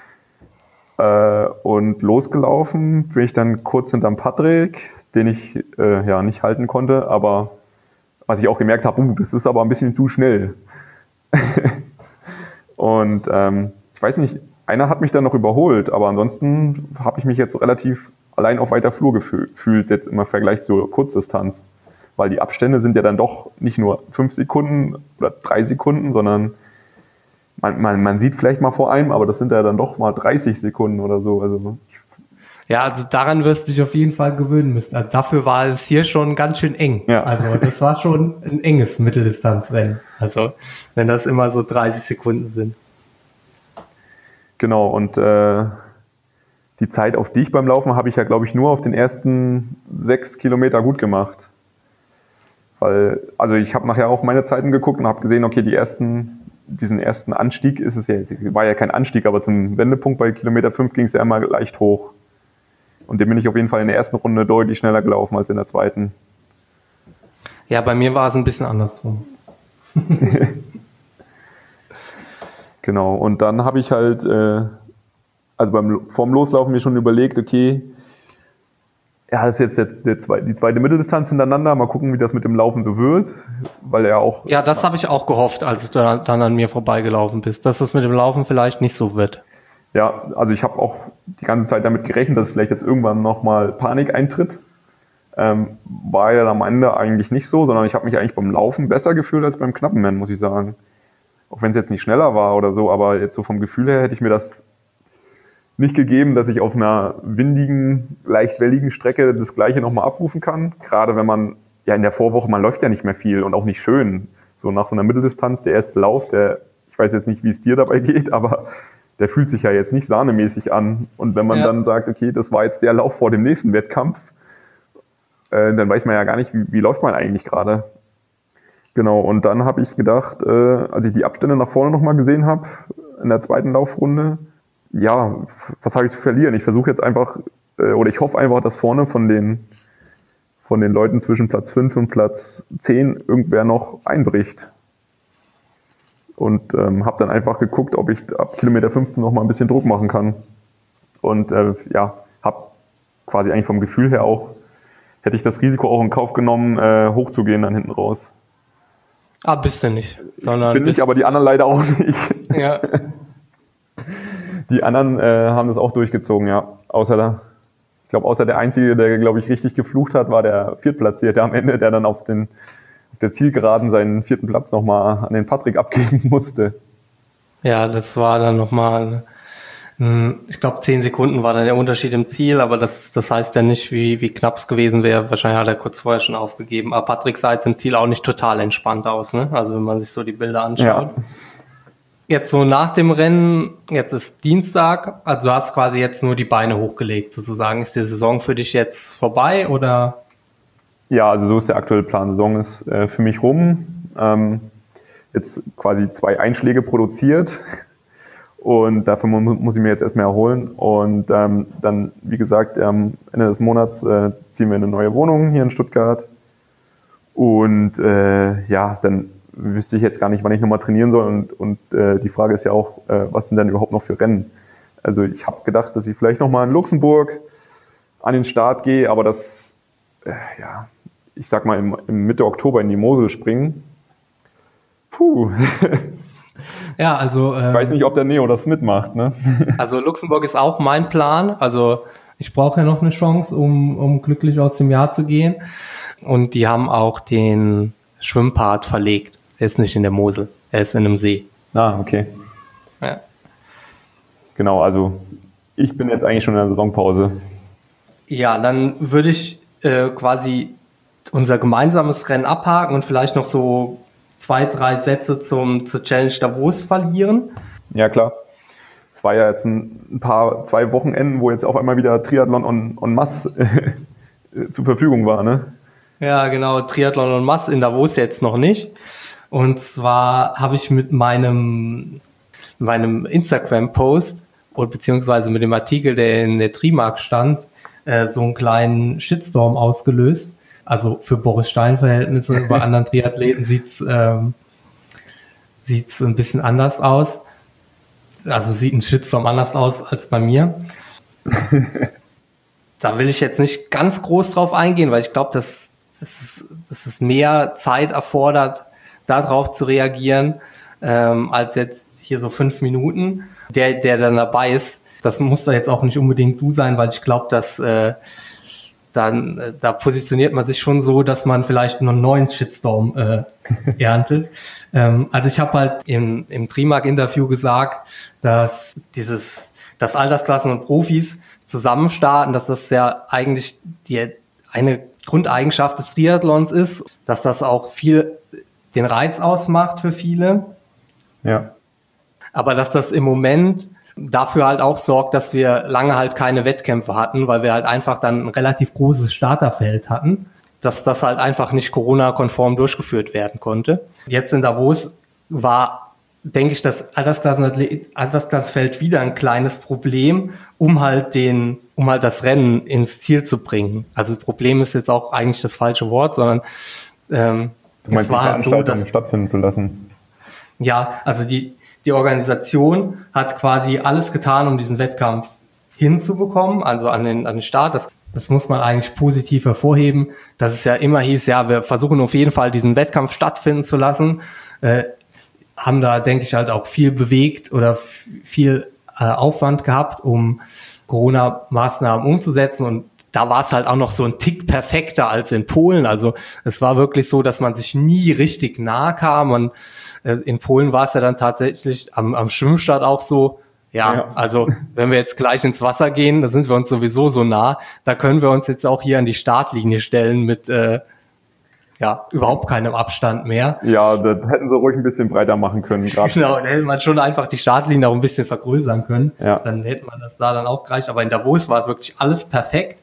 äh, und losgelaufen bin ich dann kurz hinterm Patrick, den ich äh, ja nicht halten konnte, aber was ich auch gemerkt habe, uh, das ist aber ein bisschen zu schnell. und ähm, ich weiß nicht, einer hat mich dann noch überholt, aber ansonsten habe ich mich jetzt relativ allein auf weiter Flur gefühlt, jetzt im Vergleich zur Kurzdistanz. Weil die Abstände sind ja dann doch nicht nur fünf Sekunden oder drei Sekunden, sondern man, man, man sieht vielleicht mal vor einem, aber das sind ja dann doch mal 30 Sekunden oder so. Also ja, also daran wirst du dich auf jeden Fall gewöhnen müssen. Also dafür war es hier schon ganz schön eng. Ja. Also das war schon ein enges Mitteldistanzrennen. Also wenn das immer so 30 Sekunden sind. Genau, und äh, die Zeit auf dich beim Laufen habe ich ja, glaube ich, nur auf den ersten sechs Kilometer gut gemacht. Weil, also ich habe nachher auch meine Zeiten geguckt und habe gesehen, okay, die ersten, diesen ersten Anstieg ist es ja, war ja kein Anstieg, aber zum Wendepunkt bei Kilometer fünf ging es ja immer leicht hoch. Und dem bin ich auf jeden Fall in der ersten Runde deutlich schneller gelaufen als in der zweiten. Ja, bei mir war es ein bisschen andersrum. genau, und dann habe ich halt äh, also beim vorm Loslaufen mir schon überlegt, okay, ja, das ist jetzt der, der zwei, die zweite Mitteldistanz hintereinander. Mal gucken, wie das mit dem Laufen so wird, weil er auch. Ja, das habe ich auch gehofft, als du dann an mir vorbeigelaufen bist, dass es mit dem Laufen vielleicht nicht so wird. Ja, also ich habe auch die ganze Zeit damit gerechnet, dass vielleicht jetzt irgendwann nochmal Panik eintritt. Ähm, war ja am Ende eigentlich nicht so, sondern ich habe mich eigentlich beim Laufen besser gefühlt als beim Knappenman, muss ich sagen. Auch wenn es jetzt nicht schneller war oder so, aber jetzt so vom Gefühl her hätte ich mir das nicht gegeben, dass ich auf einer windigen, leicht welligen Strecke das Gleiche nochmal abrufen kann. Gerade wenn man, ja in der Vorwoche, man läuft ja nicht mehr viel und auch nicht schön. So nach so einer Mitteldistanz, der erste Lauf, der, ich weiß jetzt nicht, wie es dir dabei geht, aber der fühlt sich ja jetzt nicht sahnemäßig an. Und wenn man ja. dann sagt, okay, das war jetzt der Lauf vor dem nächsten Wettkampf, äh, dann weiß man ja gar nicht, wie, wie läuft man eigentlich gerade. Genau, und dann habe ich gedacht, äh, als ich die Abstände nach vorne nochmal gesehen habe, in der zweiten Laufrunde, ja, was habe ich zu verlieren? Ich versuche jetzt einfach, äh, oder ich hoffe einfach, dass vorne von den, von den Leuten zwischen Platz 5 und Platz 10 irgendwer noch einbricht. Und ähm, habe dann einfach geguckt, ob ich ab Kilometer 15 noch mal ein bisschen Druck machen kann. Und äh, ja, habe quasi eigentlich vom Gefühl her auch, hätte ich das Risiko auch in Kauf genommen, äh, hochzugehen dann hinten raus. Ah, bist du nicht. Sondern Bin ich, aber die anderen leider auch nicht. Ja. Die anderen äh, haben das auch durchgezogen, ja. Außer der, ich glaube, außer der Einzige, der, glaube ich, richtig geflucht hat, war der Viertplatzierte am Ende, der dann auf, den, der Zielgeraden seinen vierten Platz nochmal an den Patrick abgeben musste. Ja, das war dann nochmal, ich glaube, zehn Sekunden war dann der Unterschied im Ziel, aber das, das heißt ja nicht, wie, wie knapp es gewesen wäre. Wahrscheinlich hat er kurz vorher schon aufgegeben. Aber Patrick sah jetzt im Ziel auch nicht total entspannt aus, ne? Also wenn man sich so die Bilder anschaut. Ja. Jetzt so nach dem Rennen, jetzt ist Dienstag, also du hast quasi jetzt nur die Beine hochgelegt sozusagen. Ist die Saison für dich jetzt vorbei oder? Ja, also so ist der aktuelle Plan. Saison ist äh, für mich rum. Ähm, jetzt quasi zwei Einschläge produziert und dafür mu muss ich mir jetzt erstmal erholen. Und ähm, dann, wie gesagt, am Ende des Monats äh, ziehen wir in eine neue Wohnung hier in Stuttgart. Und äh, ja, dann wüsste ich jetzt gar nicht, wann ich nochmal trainieren soll. Und, und äh, die Frage ist ja auch, äh, was sind denn überhaupt noch für Rennen? Also ich habe gedacht, dass ich vielleicht nochmal in Luxemburg an den Start gehe, aber das, äh, ja, ich sag mal, im, im Mitte Oktober in die Mosel springen. Puh. Ja, also. Ähm, ich weiß nicht, ob der Neo das mitmacht, ne? Also Luxemburg ist auch mein Plan. Also ich brauche ja noch eine Chance, um, um glücklich aus dem Jahr zu gehen. Und die haben auch den Schwimmpart verlegt. Er ist nicht in der Mosel, er ist in einem See. Ah, okay. Ja. Genau, also ich bin jetzt eigentlich schon in der Saisonpause. Ja, dann würde ich äh, quasi unser gemeinsames Rennen abhaken und vielleicht noch so zwei, drei Sätze zum, zur Challenge Davos verlieren. Ja, klar. Es war ja jetzt ein, paar, zwei Wochenenden, wo jetzt auf einmal wieder Triathlon und, und Mass zur Verfügung war, ne? Ja, genau, Triathlon und Mass in Davos jetzt noch nicht. Und zwar habe ich mit meinem, meinem Instagram-Post und beziehungsweise mit dem Artikel, der in der Trimark stand, äh, so einen kleinen Shitstorm ausgelöst. Also für Boris Stein-Verhältnisse, bei anderen Triathleten sieht's ähm, sieht's ein bisschen anders aus. Also sieht ein Shitstorm anders aus als bei mir. da will ich jetzt nicht ganz groß drauf eingehen, weil ich glaube, dass, dass, es, dass es mehr Zeit erfordert, darauf zu reagieren, ähm, als jetzt hier so fünf Minuten. Der, der dann dabei ist, das muss da jetzt auch nicht unbedingt du sein, weil ich glaube, dass äh, dann äh, da positioniert man sich schon so, dass man vielleicht einen neuen Shitstorm äh, erntet. ähm, also ich habe halt im, im Trimark-Interview gesagt, dass dieses, dass Altersklassen und Profis zusammen starten, dass das ja eigentlich die eine Grundeigenschaft des Triathlons ist, dass das auch viel den Reiz ausmacht für viele. Ja. Aber dass das im Moment dafür halt auch sorgt, dass wir lange halt keine Wettkämpfe hatten, weil wir halt einfach dann ein relativ großes Starterfeld hatten, dass das halt einfach nicht Corona-konform durchgeführt werden konnte. Jetzt in Davos war, denke ich, das Altersklassenfeld wieder ein kleines Problem, um halt den, um halt das Rennen ins Ziel zu bringen. Also Problem ist jetzt auch eigentlich das falsche Wort, sondern ähm, meinst, es war halt so, dass, stattfinden zu lassen. Ja, also die, die Organisation hat quasi alles getan, um diesen Wettkampf hinzubekommen, also an den, an den Start. Das, das muss man eigentlich positiv hervorheben, dass es ja immer hieß, ja, wir versuchen auf jeden Fall diesen Wettkampf stattfinden zu lassen. Äh, haben da, denke ich, halt auch viel bewegt oder viel äh, Aufwand gehabt, um Corona-Maßnahmen umzusetzen und da war es halt auch noch so ein Tick perfekter als in Polen. Also es war wirklich so, dass man sich nie richtig nahe kam. Man in Polen war es ja dann tatsächlich am, am Schwimmstart auch so, ja, ja, also wenn wir jetzt gleich ins Wasser gehen, da sind wir uns sowieso so nah, da können wir uns jetzt auch hier an die Startlinie stellen mit äh, ja, überhaupt keinem Abstand mehr. Ja, das hätten sie ruhig ein bisschen breiter machen können. Grad. Genau, dann hätte man schon einfach die Startlinie auch ein bisschen vergrößern können. Ja. Dann hätte man das da dann auch gereicht. Aber in Davos war wirklich alles perfekt.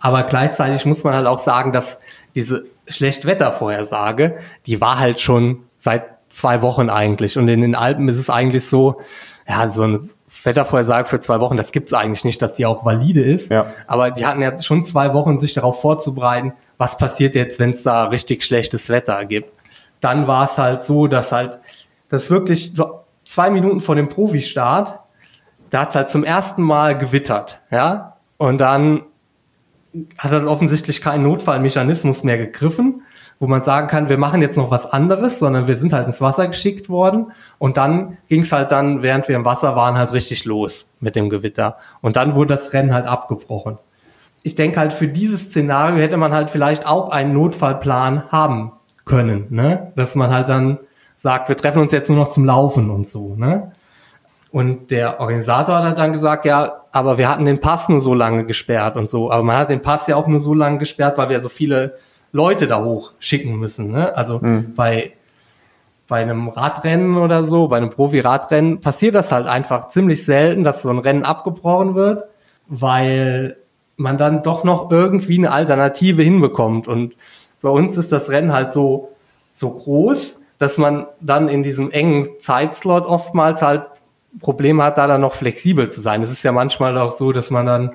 Aber gleichzeitig muss man halt auch sagen, dass diese Schlechtwettervorhersage, die war halt schon seit zwei Wochen eigentlich. Und in den Alpen ist es eigentlich so, ja, so eine Wettervorhersage für zwei Wochen, das gibt's eigentlich nicht, dass die auch valide ist. Ja. Aber die hatten ja schon zwei Wochen, sich darauf vorzubereiten, was passiert jetzt, wenn es da richtig schlechtes Wetter gibt. Dann war es halt so, dass halt, das wirklich so zwei Minuten vor dem Profistart, da hat halt zum ersten Mal gewittert, ja. Und dann hat er offensichtlich keinen Notfallmechanismus mehr gegriffen wo man sagen kann, wir machen jetzt noch was anderes, sondern wir sind halt ins Wasser geschickt worden und dann ging es halt dann, während wir im Wasser waren, halt richtig los mit dem Gewitter. Und dann wurde das Rennen halt abgebrochen. Ich denke halt, für dieses Szenario hätte man halt vielleicht auch einen Notfallplan haben können, ne? Dass man halt dann sagt, wir treffen uns jetzt nur noch zum Laufen und so, ne? Und der Organisator hat halt dann gesagt, ja, aber wir hatten den Pass nur so lange gesperrt und so. Aber man hat den Pass ja auch nur so lange gesperrt, weil wir so viele Leute da hoch schicken müssen. Ne? Also mhm. bei bei einem Radrennen oder so, bei einem Profi-Radrennen, passiert das halt einfach ziemlich selten, dass so ein Rennen abgebrochen wird, weil man dann doch noch irgendwie eine Alternative hinbekommt. Und bei uns ist das Rennen halt so, so groß, dass man dann in diesem engen Zeitslot oftmals halt Probleme hat, da dann noch flexibel zu sein. Es ist ja manchmal auch so, dass man dann,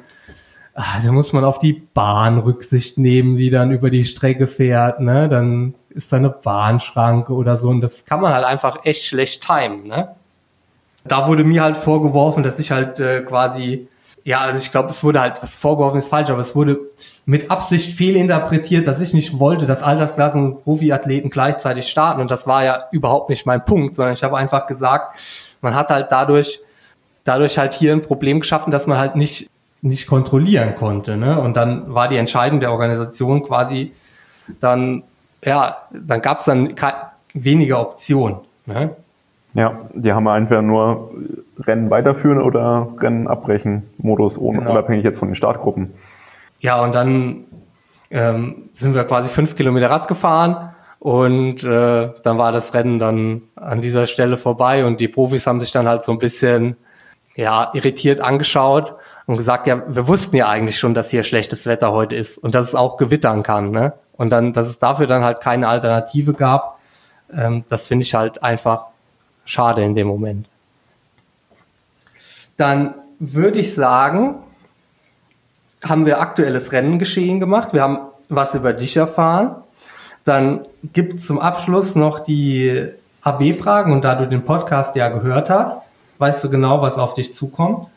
ah, da muss man auf die Bahn Rücksicht nehmen, die dann über die Strecke fährt, ne? Dann ist da eine Bahnschranke oder so und das kann man halt einfach echt schlecht timen, ne? Da wurde mir halt vorgeworfen, dass ich halt äh, quasi, ja, also ich glaube, es wurde halt, was vorgeworfen ist falsch, aber es wurde mit Absicht fehlinterpretiert, dass ich nicht wollte, dass Altersklassen Profiathleten gleichzeitig starten und das war ja überhaupt nicht mein Punkt, sondern ich habe einfach gesagt, man hat halt dadurch, dadurch halt hier ein Problem geschaffen, dass man halt nicht, nicht kontrollieren konnte. Ne? Und dann war die Entscheidung der Organisation quasi dann, ja, dann gab es dann weniger Optionen. Ne? Ja, die haben einfach nur Rennen weiterführen oder Rennen abbrechen Modus, ohne, genau. unabhängig jetzt von den Startgruppen. Ja, und dann ähm, sind wir quasi fünf Kilometer Rad gefahren und äh, dann war das Rennen dann an dieser Stelle vorbei und die Profis haben sich dann halt so ein bisschen ja, irritiert angeschaut und gesagt, ja, wir wussten ja eigentlich schon, dass hier schlechtes Wetter heute ist und dass es auch gewittern kann. Ne? Und dann, dass es dafür dann halt keine Alternative gab, ähm, das finde ich halt einfach schade in dem Moment. Dann würde ich sagen, haben wir aktuelles Rennengeschehen gemacht. Wir haben was über dich erfahren. Dann gibt es zum Abschluss noch die AB-Fragen und da du den Podcast ja gehört hast, weißt du genau, was auf dich zukommt?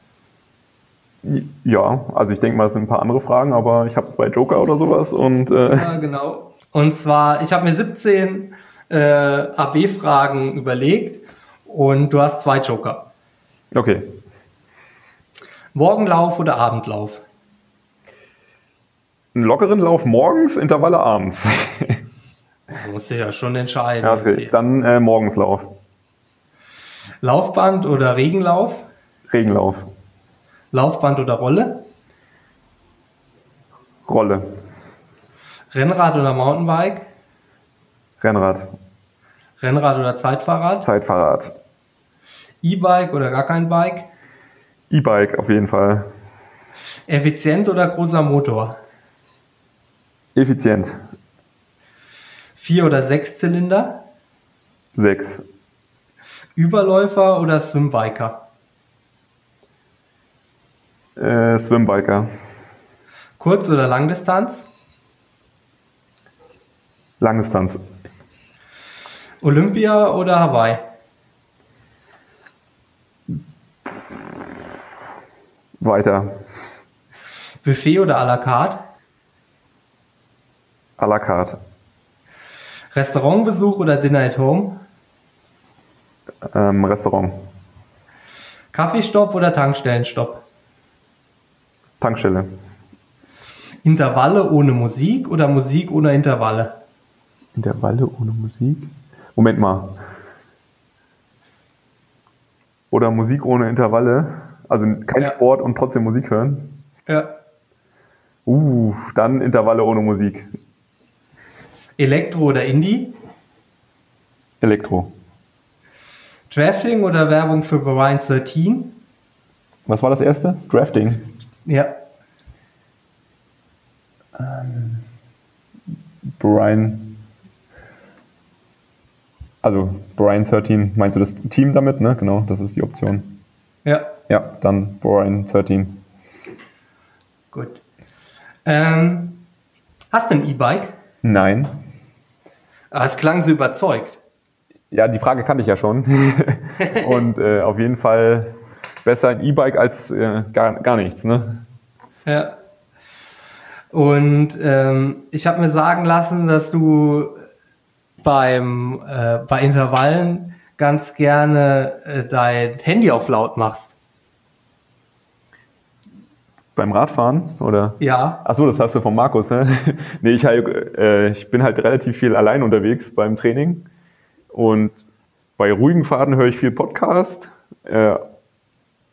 Ja, also ich denke mal, es sind ein paar andere Fragen, aber ich habe zwei Joker oder sowas und äh ja, genau. Und zwar, ich habe mir 17 äh, AB-Fragen überlegt und du hast zwei Joker. Okay. Morgenlauf oder Abendlauf? Einen lockeren Lauf morgens, Intervalle abends. Da musst du ja schon entscheiden. Ja, okay. Dann äh, Morgenslauf. Laufband oder Regenlauf? Regenlauf. Laufband oder Rolle? Rolle. Rennrad oder Mountainbike? Rennrad. Rennrad oder Zeitfahrrad? Zeitfahrrad. E-Bike oder gar kein Bike? E-Bike auf jeden Fall. Effizient oder großer Motor? Effizient. Vier- oder Sechszylinder? Sechs. Überläufer oder Swimbiker? Äh, Swimbiker. Kurz- oder Langdistanz? Langdistanz. Olympia oder Hawaii? Weiter. Buffet oder à la carte? À la carte. Restaurantbesuch oder Dinner at Home? Ähm, Restaurant. Kaffeestopp oder Tankstellenstopp? Tankstelle. Intervalle ohne Musik oder Musik ohne Intervalle? Intervalle ohne Musik? Moment mal. Oder Musik ohne Intervalle? Also kein ja. Sport und trotzdem Musik hören? Ja. Uh, dann Intervalle ohne Musik. Elektro oder Indie? Elektro. Drafting oder Werbung für Brian 13? Was war das erste? Drafting. Ja. Ähm, Brian. Also Brian 13, meinst du das Team damit, ne? Genau, das ist die Option. Ja. Ja, dann Brian 13. Gut. Ähm, hast du ein E-Bike? Nein. Aber es klang so überzeugt. Ja, die Frage kannte ich ja schon. und äh, auf jeden Fall besser ein E-Bike als äh, gar, gar nichts. Ne? Ja. Und ähm, ich habe mir sagen lassen, dass du beim äh, bei Intervallen ganz gerne äh, dein Handy auf laut machst. Beim Radfahren, oder? Ja. Ach so, das hast du von Markus, ne? nee, ich, äh, ich bin halt relativ viel allein unterwegs beim Training. Und bei ruhigen Fahrten höre ich viel Podcast. Äh,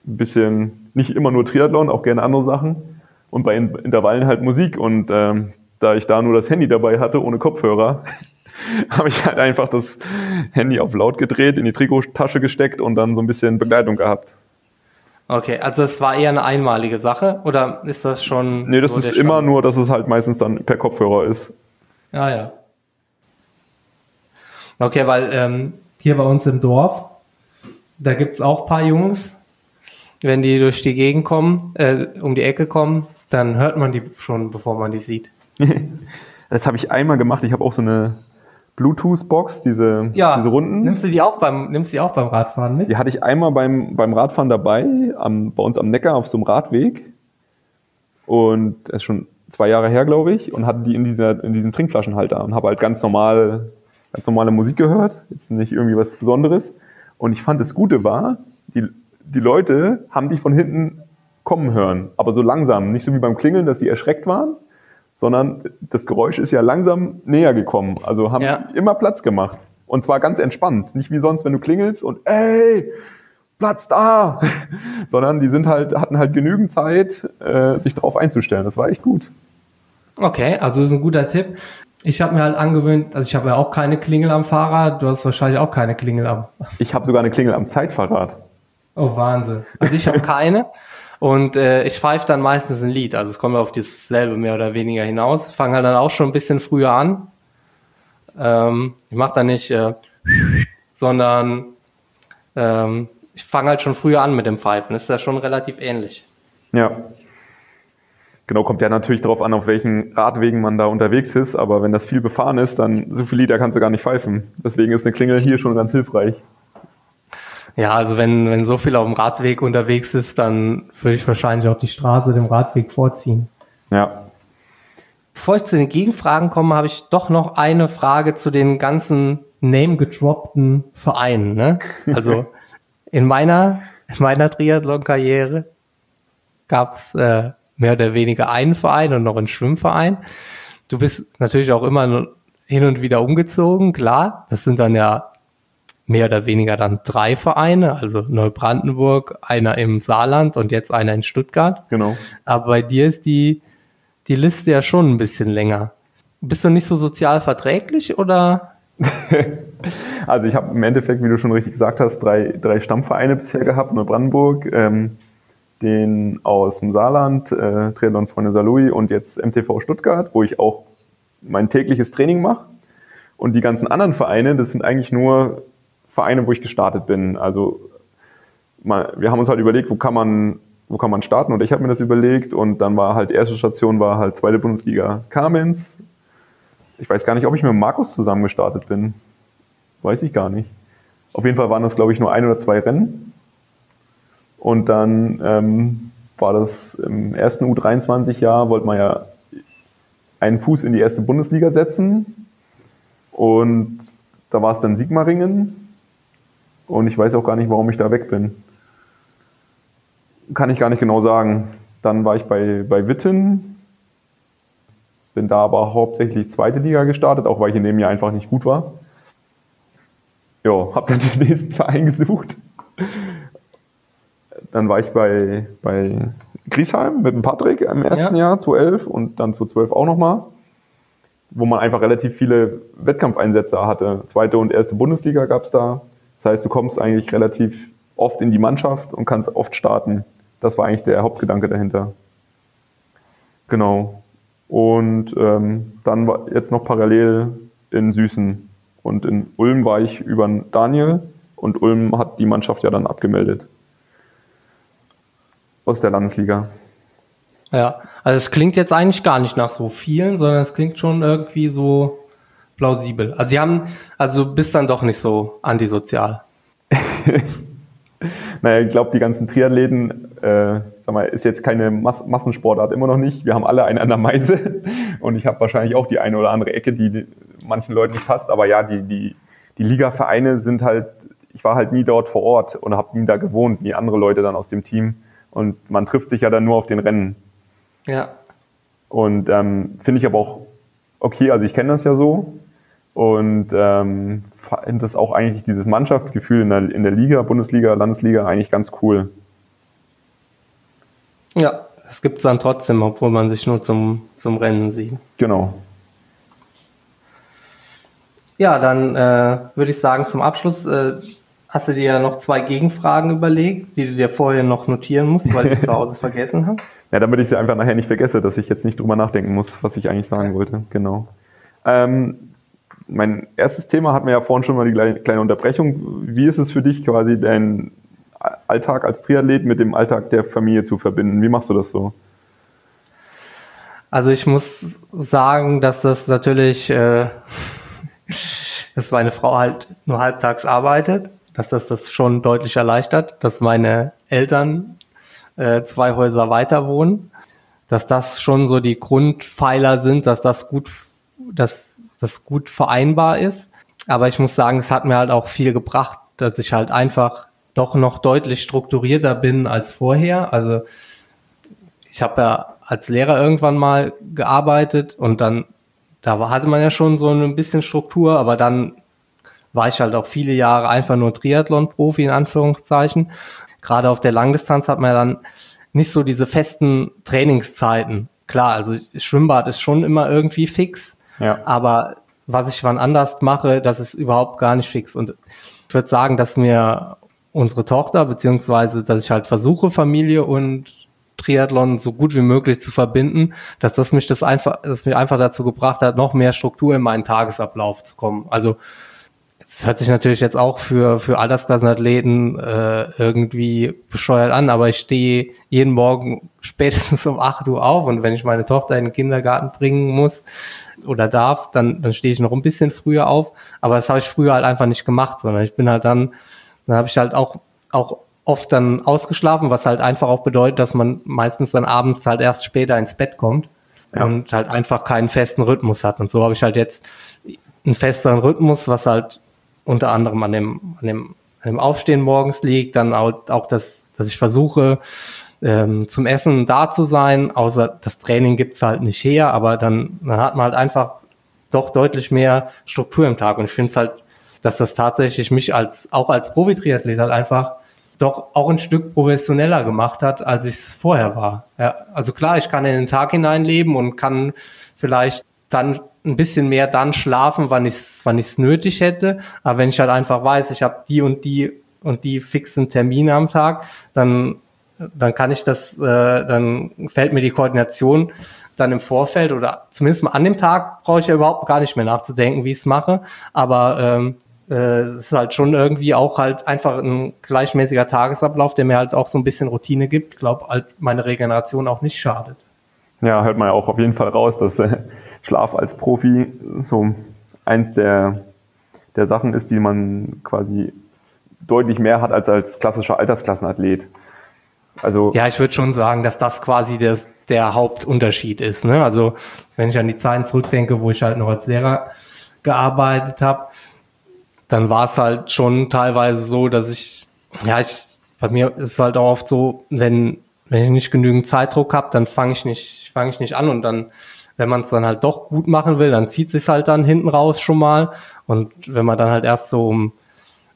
ein bisschen, nicht immer nur Triathlon, auch gerne andere Sachen. Und bei Intervallen halt Musik. Und ähm, da ich da nur das Handy dabei hatte, ohne Kopfhörer, habe ich halt einfach das Handy auf laut gedreht, in die Trikottasche gesteckt und dann so ein bisschen Begleitung gehabt. Okay, also es war eher eine einmalige Sache oder ist das schon? Nee, das so ist immer nur, dass es halt meistens dann per Kopfhörer ist. Ja, ja. Okay, weil ähm, hier bei uns im Dorf, da gibt's auch paar Jungs, wenn die durch die Gegend kommen, äh, um die Ecke kommen, dann hört man die schon, bevor man die sieht. das habe ich einmal gemacht. Ich habe auch so eine Bluetooth-Box, diese, ja, diese Runden. Nimmst du die auch beim, nimmst du die auch beim Radfahren mit? Die hatte ich einmal beim, beim Radfahren dabei, am, bei uns am Neckar auf so einem Radweg. Und das ist schon zwei Jahre her, glaube ich, und hatte die in, dieser, in diesem Trinkflaschenhalter und habe halt ganz normal, ganz normale Musik gehört. Jetzt nicht irgendwie was Besonderes. Und ich fand das Gute war, die, die Leute haben dich von hinten kommen hören, aber so langsam, nicht so wie beim Klingeln, dass sie erschreckt waren, sondern das Geräusch ist ja langsam näher gekommen. Also haben ja. immer Platz gemacht. Und zwar ganz entspannt. Nicht wie sonst, wenn du klingelst und ey, Platz da! sondern die sind halt, hatten halt genügend Zeit, äh, sich darauf einzustellen. Das war echt gut. Okay, also das ist ein guter Tipp. Ich habe mir halt angewöhnt, also ich habe ja auch keine Klingel am Fahrrad, du hast wahrscheinlich auch keine Klingel am. Ich habe sogar eine Klingel am Zeitfahrrad. Oh Wahnsinn. Also ich habe keine. Und äh, ich pfeife dann meistens ein Lied. Also es kommt auf dasselbe mehr oder weniger hinaus. Fange halt dann auch schon ein bisschen früher an. Ähm, ich mache dann nicht, äh, sondern ähm, ich fange halt schon früher an mit dem Pfeifen. Das ist ja schon relativ ähnlich. Ja. Genau, kommt ja natürlich darauf an, auf welchen Radwegen man da unterwegs ist, aber wenn das viel befahren ist, dann so viele Lieder kannst du gar nicht pfeifen. Deswegen ist eine Klingel hier schon ganz hilfreich. Ja, also wenn, wenn so viel auf dem Radweg unterwegs ist, dann würde ich wahrscheinlich auch die Straße dem Radweg vorziehen. Ja. Bevor ich zu den Gegenfragen komme, habe ich doch noch eine Frage zu den ganzen name-gedroppten Vereinen. Ne? Also in meiner, in meiner Triathlon-Karriere gab es äh, mehr oder weniger einen Verein und noch einen Schwimmverein. Du bist natürlich auch immer hin und wieder umgezogen, klar. Das sind dann ja mehr oder weniger dann drei Vereine, also Neubrandenburg, einer im Saarland und jetzt einer in Stuttgart. Genau. Aber bei dir ist die, die Liste ja schon ein bisschen länger. Bist du nicht so sozial verträglich oder? also ich habe im Endeffekt, wie du schon richtig gesagt hast, drei, drei Stammvereine bisher gehabt, Neubrandenburg, ähm, den aus dem Saarland, äh, Triathlon Freunde Salui und jetzt MTV Stuttgart, wo ich auch mein tägliches Training mache. Und die ganzen anderen Vereine, das sind eigentlich nur Vereine, wo ich gestartet bin. Also mal, wir haben uns halt überlegt, wo kann man, wo kann man starten und ich habe mir das überlegt und dann war halt erste Station war halt zweite Bundesliga Kamenz. Ich weiß gar nicht, ob ich mit Markus zusammen gestartet bin. Weiß ich gar nicht. Auf jeden Fall waren das, glaube ich, nur ein oder zwei Rennen. Und dann ähm, war das im ersten U23-Jahr, wollte man ja einen Fuß in die erste Bundesliga setzen. Und da war es dann Sigmaringen. Und ich weiß auch gar nicht, warum ich da weg bin. Kann ich gar nicht genau sagen. Dann war ich bei, bei Witten, bin da aber hauptsächlich zweite Liga gestartet, auch weil ich in dem Jahr einfach nicht gut war. Ja, habe dann den nächsten Verein gesucht. Dann war ich bei, bei Griesheim mit dem Patrick im ersten ja. Jahr, 2011 und dann 2012 auch nochmal, wo man einfach relativ viele Wettkampfeinsätze hatte. Zweite und erste Bundesliga gab es da. Das heißt, du kommst eigentlich relativ oft in die Mannschaft und kannst oft starten. Das war eigentlich der Hauptgedanke dahinter. Genau. Und ähm, dann war jetzt noch parallel in Süßen. Und in Ulm war ich über Daniel und Ulm hat die Mannschaft ja dann abgemeldet. Aus der Landesliga. Ja, also es klingt jetzt eigentlich gar nicht nach so vielen, sondern es klingt schon irgendwie so plausibel. Also sie haben, also bist dann doch nicht so antisozial. naja, ich glaube, die ganzen Triathleten, äh, sag mal, ist jetzt keine Mas Massensportart immer noch nicht. Wir haben alle einen an der Meise und ich habe wahrscheinlich auch die eine oder andere Ecke, die manchen Leuten nicht passt. Aber ja, die, die, die Liga-Vereine sind halt, ich war halt nie dort vor Ort und habe nie da gewohnt, wie andere Leute dann aus dem Team. Und man trifft sich ja dann nur auf den Rennen. Ja. Und ähm, finde ich aber auch okay, also ich kenne das ja so, und ähm, finde das auch eigentlich dieses Mannschaftsgefühl in der, in der Liga, Bundesliga, Landesliga eigentlich ganz cool. Ja, es gibt es dann trotzdem, obwohl man sich nur zum, zum Rennen sieht. Genau. Ja, dann äh, würde ich sagen, zum Abschluss äh, hast du dir ja noch zwei Gegenfragen überlegt, die du dir vorher noch notieren musst, weil du zu Hause vergessen hast. Ja, damit ich sie einfach nachher nicht vergesse, dass ich jetzt nicht drüber nachdenken muss, was ich eigentlich sagen wollte. Genau. Ähm, mein erstes Thema hatten wir ja vorhin schon mal die kleine Unterbrechung. Wie ist es für dich quasi, dein Alltag als Triathlet mit dem Alltag der Familie zu verbinden? Wie machst du das so? Also ich muss sagen, dass das natürlich, äh, dass meine Frau halt nur halbtags arbeitet, dass das das schon deutlich erleichtert, dass meine Eltern äh, zwei Häuser weiter wohnen, dass das schon so die Grundpfeiler sind, dass das gut, dass das gut vereinbar ist. Aber ich muss sagen, es hat mir halt auch viel gebracht, dass ich halt einfach doch noch deutlich strukturierter bin als vorher. Also ich habe ja als Lehrer irgendwann mal gearbeitet und dann, da hatte man ja schon so ein bisschen Struktur, aber dann war ich halt auch viele Jahre einfach nur Triathlon-Profi in Anführungszeichen. Gerade auf der Langdistanz hat man ja dann nicht so diese festen Trainingszeiten. Klar, also Schwimmbad ist schon immer irgendwie fix, ja. aber was ich wann anders mache, das ist überhaupt gar nicht fix. Und ich würde sagen, dass mir unsere Tochter, beziehungsweise dass ich halt versuche, Familie und Triathlon so gut wie möglich zu verbinden, dass das mich das einfach, das mich einfach dazu gebracht hat, noch mehr Struktur in meinen Tagesablauf zu kommen. Also es hört sich natürlich jetzt auch für, für Altersklassenathleten äh, irgendwie bescheuert an, aber ich stehe jeden Morgen spätestens um 8 Uhr auf und wenn ich meine Tochter in den Kindergarten bringen muss oder darf, dann, dann stehe ich noch ein bisschen früher auf. Aber das habe ich früher halt einfach nicht gemacht, sondern ich bin halt dann dann habe ich halt auch, auch oft dann ausgeschlafen, was halt einfach auch bedeutet, dass man meistens dann abends halt erst später ins Bett kommt ja. und halt einfach keinen festen Rhythmus hat. Und so habe ich halt jetzt einen festeren Rhythmus, was halt unter anderem an dem, an dem, an dem Aufstehen morgens liegt, dann auch, auch das, dass ich versuche, ähm, zum Essen da zu sein, außer das Training gibt's halt nicht her, aber dann, dann hat man halt einfach doch deutlich mehr Struktur im Tag. Und ich finde es halt dass das tatsächlich mich als auch als Profi-Triathlet halt einfach doch auch ein Stück professioneller gemacht hat, als ich es vorher war. Ja, also klar, ich kann in den Tag hineinleben und kann vielleicht dann ein bisschen mehr dann schlafen, wann ich es wann ich's nötig hätte. Aber wenn ich halt einfach weiß, ich habe die und die und die fixen Termine am Tag, dann dann kann ich das, äh, dann fällt mir die Koordination dann im Vorfeld oder zumindest mal an dem Tag brauche ich ja überhaupt gar nicht mehr nachzudenken, wie ich es mache. Aber ähm, äh, es ist halt schon irgendwie auch halt einfach ein gleichmäßiger Tagesablauf, der mir halt auch so ein bisschen Routine gibt. Ich glaube, halt meine Regeneration auch nicht schadet. Ja, hört man ja auch auf jeden Fall raus, dass äh, Schlaf als Profi so eins der, der Sachen ist, die man quasi deutlich mehr hat als als klassischer Altersklassenathlet. Also ja, ich würde schon sagen, dass das quasi der, der Hauptunterschied ist. Ne? Also wenn ich an die Zeiten zurückdenke, wo ich halt noch als Lehrer gearbeitet habe, dann war es halt schon teilweise so, dass ich, ja, ich, bei mir ist es halt auch oft so, wenn, wenn ich nicht genügend Zeitdruck habe, dann fange ich nicht, fange ich nicht an und dann, wenn man es dann halt doch gut machen will, dann zieht sich halt dann hinten raus schon mal. Und wenn man dann halt erst so um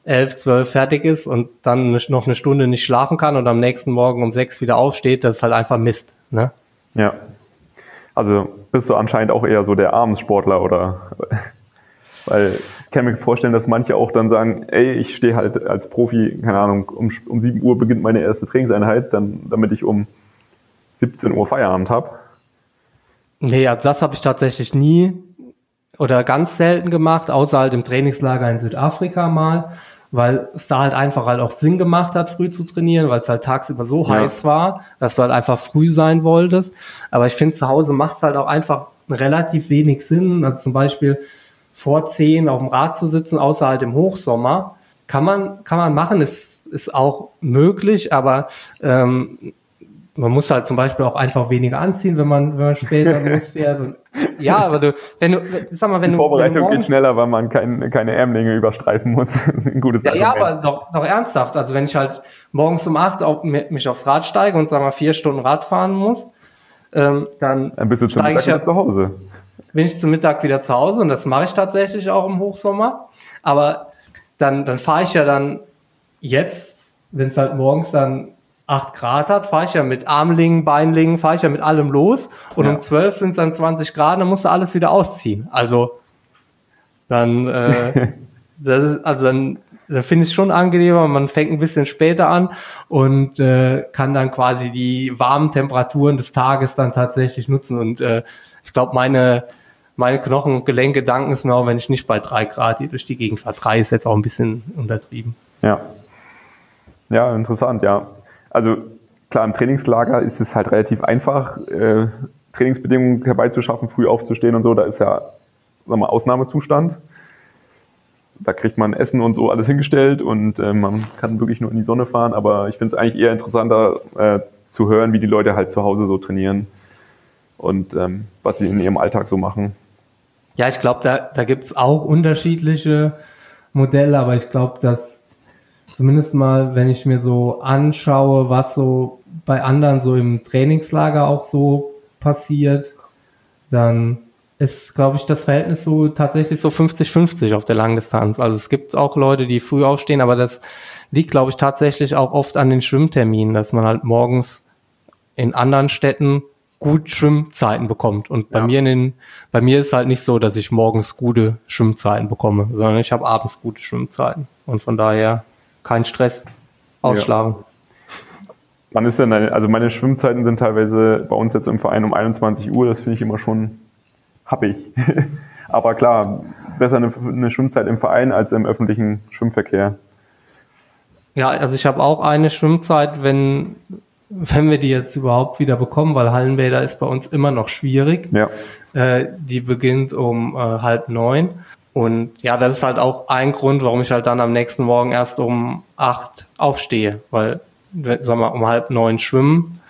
elf, zwölf fertig ist und dann noch eine Stunde nicht schlafen kann und am nächsten Morgen um sechs wieder aufsteht, das ist halt einfach Mist, ne? Ja. Also bist du anscheinend auch eher so der Abendsportler oder weil ich kann mir vorstellen, dass manche auch dann sagen, ey, ich stehe halt als Profi, keine Ahnung, um, um 7 Uhr beginnt meine erste Trainingseinheit, dann, damit ich um 17 Uhr Feierabend habe. Nee, also das habe ich tatsächlich nie oder ganz selten gemacht, außer halt im Trainingslager in Südafrika mal, weil es da halt einfach halt auch Sinn gemacht hat, früh zu trainieren, weil es halt tagsüber so ja. heiß war, dass du halt einfach früh sein wolltest. Aber ich finde, zu Hause macht es halt auch einfach relativ wenig Sinn. Also zum Beispiel, vor zehn auf dem Rad zu sitzen, außer halt im Hochsommer. Kann man, kann man machen, ist, ist auch möglich, aber ähm, man muss halt zum Beispiel auch einfach weniger anziehen, wenn man, wenn man später losfährt. Und, ja, aber du, wenn du, sag mal, wenn Die du. Vorbereitung wenn du geht schneller, weil man kein, keine Ärmlinge überstreifen muss. das ist ein gutes ja, ja, aber doch, doch ernsthaft. Also wenn ich halt morgens um acht auf, mich aufs Rad steige und sag mal vier Stunden Rad fahren muss, ähm, dann, dann bist du schon ich ja, zu Hause bin ich zum Mittag wieder zu Hause und das mache ich tatsächlich auch im Hochsommer. Aber dann, dann fahre ich ja dann jetzt, wenn es halt morgens dann 8 Grad hat, fahre ich ja mit Armlingen, Beinlingen, fahre ich ja mit allem los und ja. um 12 sind es dann 20 Grad, dann musst du alles wieder ausziehen. Also dann, äh, das ist, also dann, dann finde ich es schon angenehmer. Man fängt ein bisschen später an und äh, kann dann quasi die warmen Temperaturen des Tages dann tatsächlich nutzen. Und äh, ich glaube, meine, meine Knochen und Gelenke danken es mir auch, wenn ich nicht bei drei Grad hier durch die Gegend fahre. Drei ist jetzt auch ein bisschen untertrieben. Ja. Ja, interessant, ja. Also klar, im Trainingslager ist es halt relativ einfach, äh, Trainingsbedingungen herbeizuschaffen, früh aufzustehen und so. Da ist ja, sag mal, Ausnahmezustand. Da kriegt man Essen und so alles hingestellt und äh, man kann wirklich nur in die Sonne fahren. Aber ich finde es eigentlich eher interessanter äh, zu hören, wie die Leute halt zu Hause so trainieren und ähm, was sie in ihrem Alltag so machen. Ja, ich glaube, da, da gibt's auch unterschiedliche Modelle, aber ich glaube, dass zumindest mal, wenn ich mir so anschaue, was so bei anderen so im Trainingslager auch so passiert, dann ist, glaube ich, das Verhältnis so tatsächlich so 50-50 auf der Langdistanz. Also es gibt auch Leute, die früh aufstehen, aber das liegt, glaube ich, tatsächlich auch oft an den Schwimmterminen, dass man halt morgens in anderen Städten gut Schwimmzeiten bekommt. Und bei Ja. mir in den, bei mir ist halt nicht so, dass ich morgens gute Schwimmzeiten bekomme, sondern ich habe abends gute Schwimmzeiten. Und von daher kein Stress. Ausschlagen. Wann ist denn deine, also meine Schwimmzeiten sind teilweise bei uns jetzt im Verein um 21 Uhr, das finde ich immer schon happig. Aber klar, besser eine, eine Schwimmzeit im Verein als im öffentlichen Schwimmverkehr. Ja, also ich habe auch eine Schwimmzeit, wenn, wenn wir die jetzt überhaupt wieder bekommen, weil Hallenbäder ist bei uns immer noch schwierig. Ja. Äh, die beginnt um äh, halb neun. Und ja, das ist halt auch ein Grund, warum ich halt dann am nächsten Morgen erst um acht aufstehe. Weil, wenn, sag mal, um halb neun schwimmen,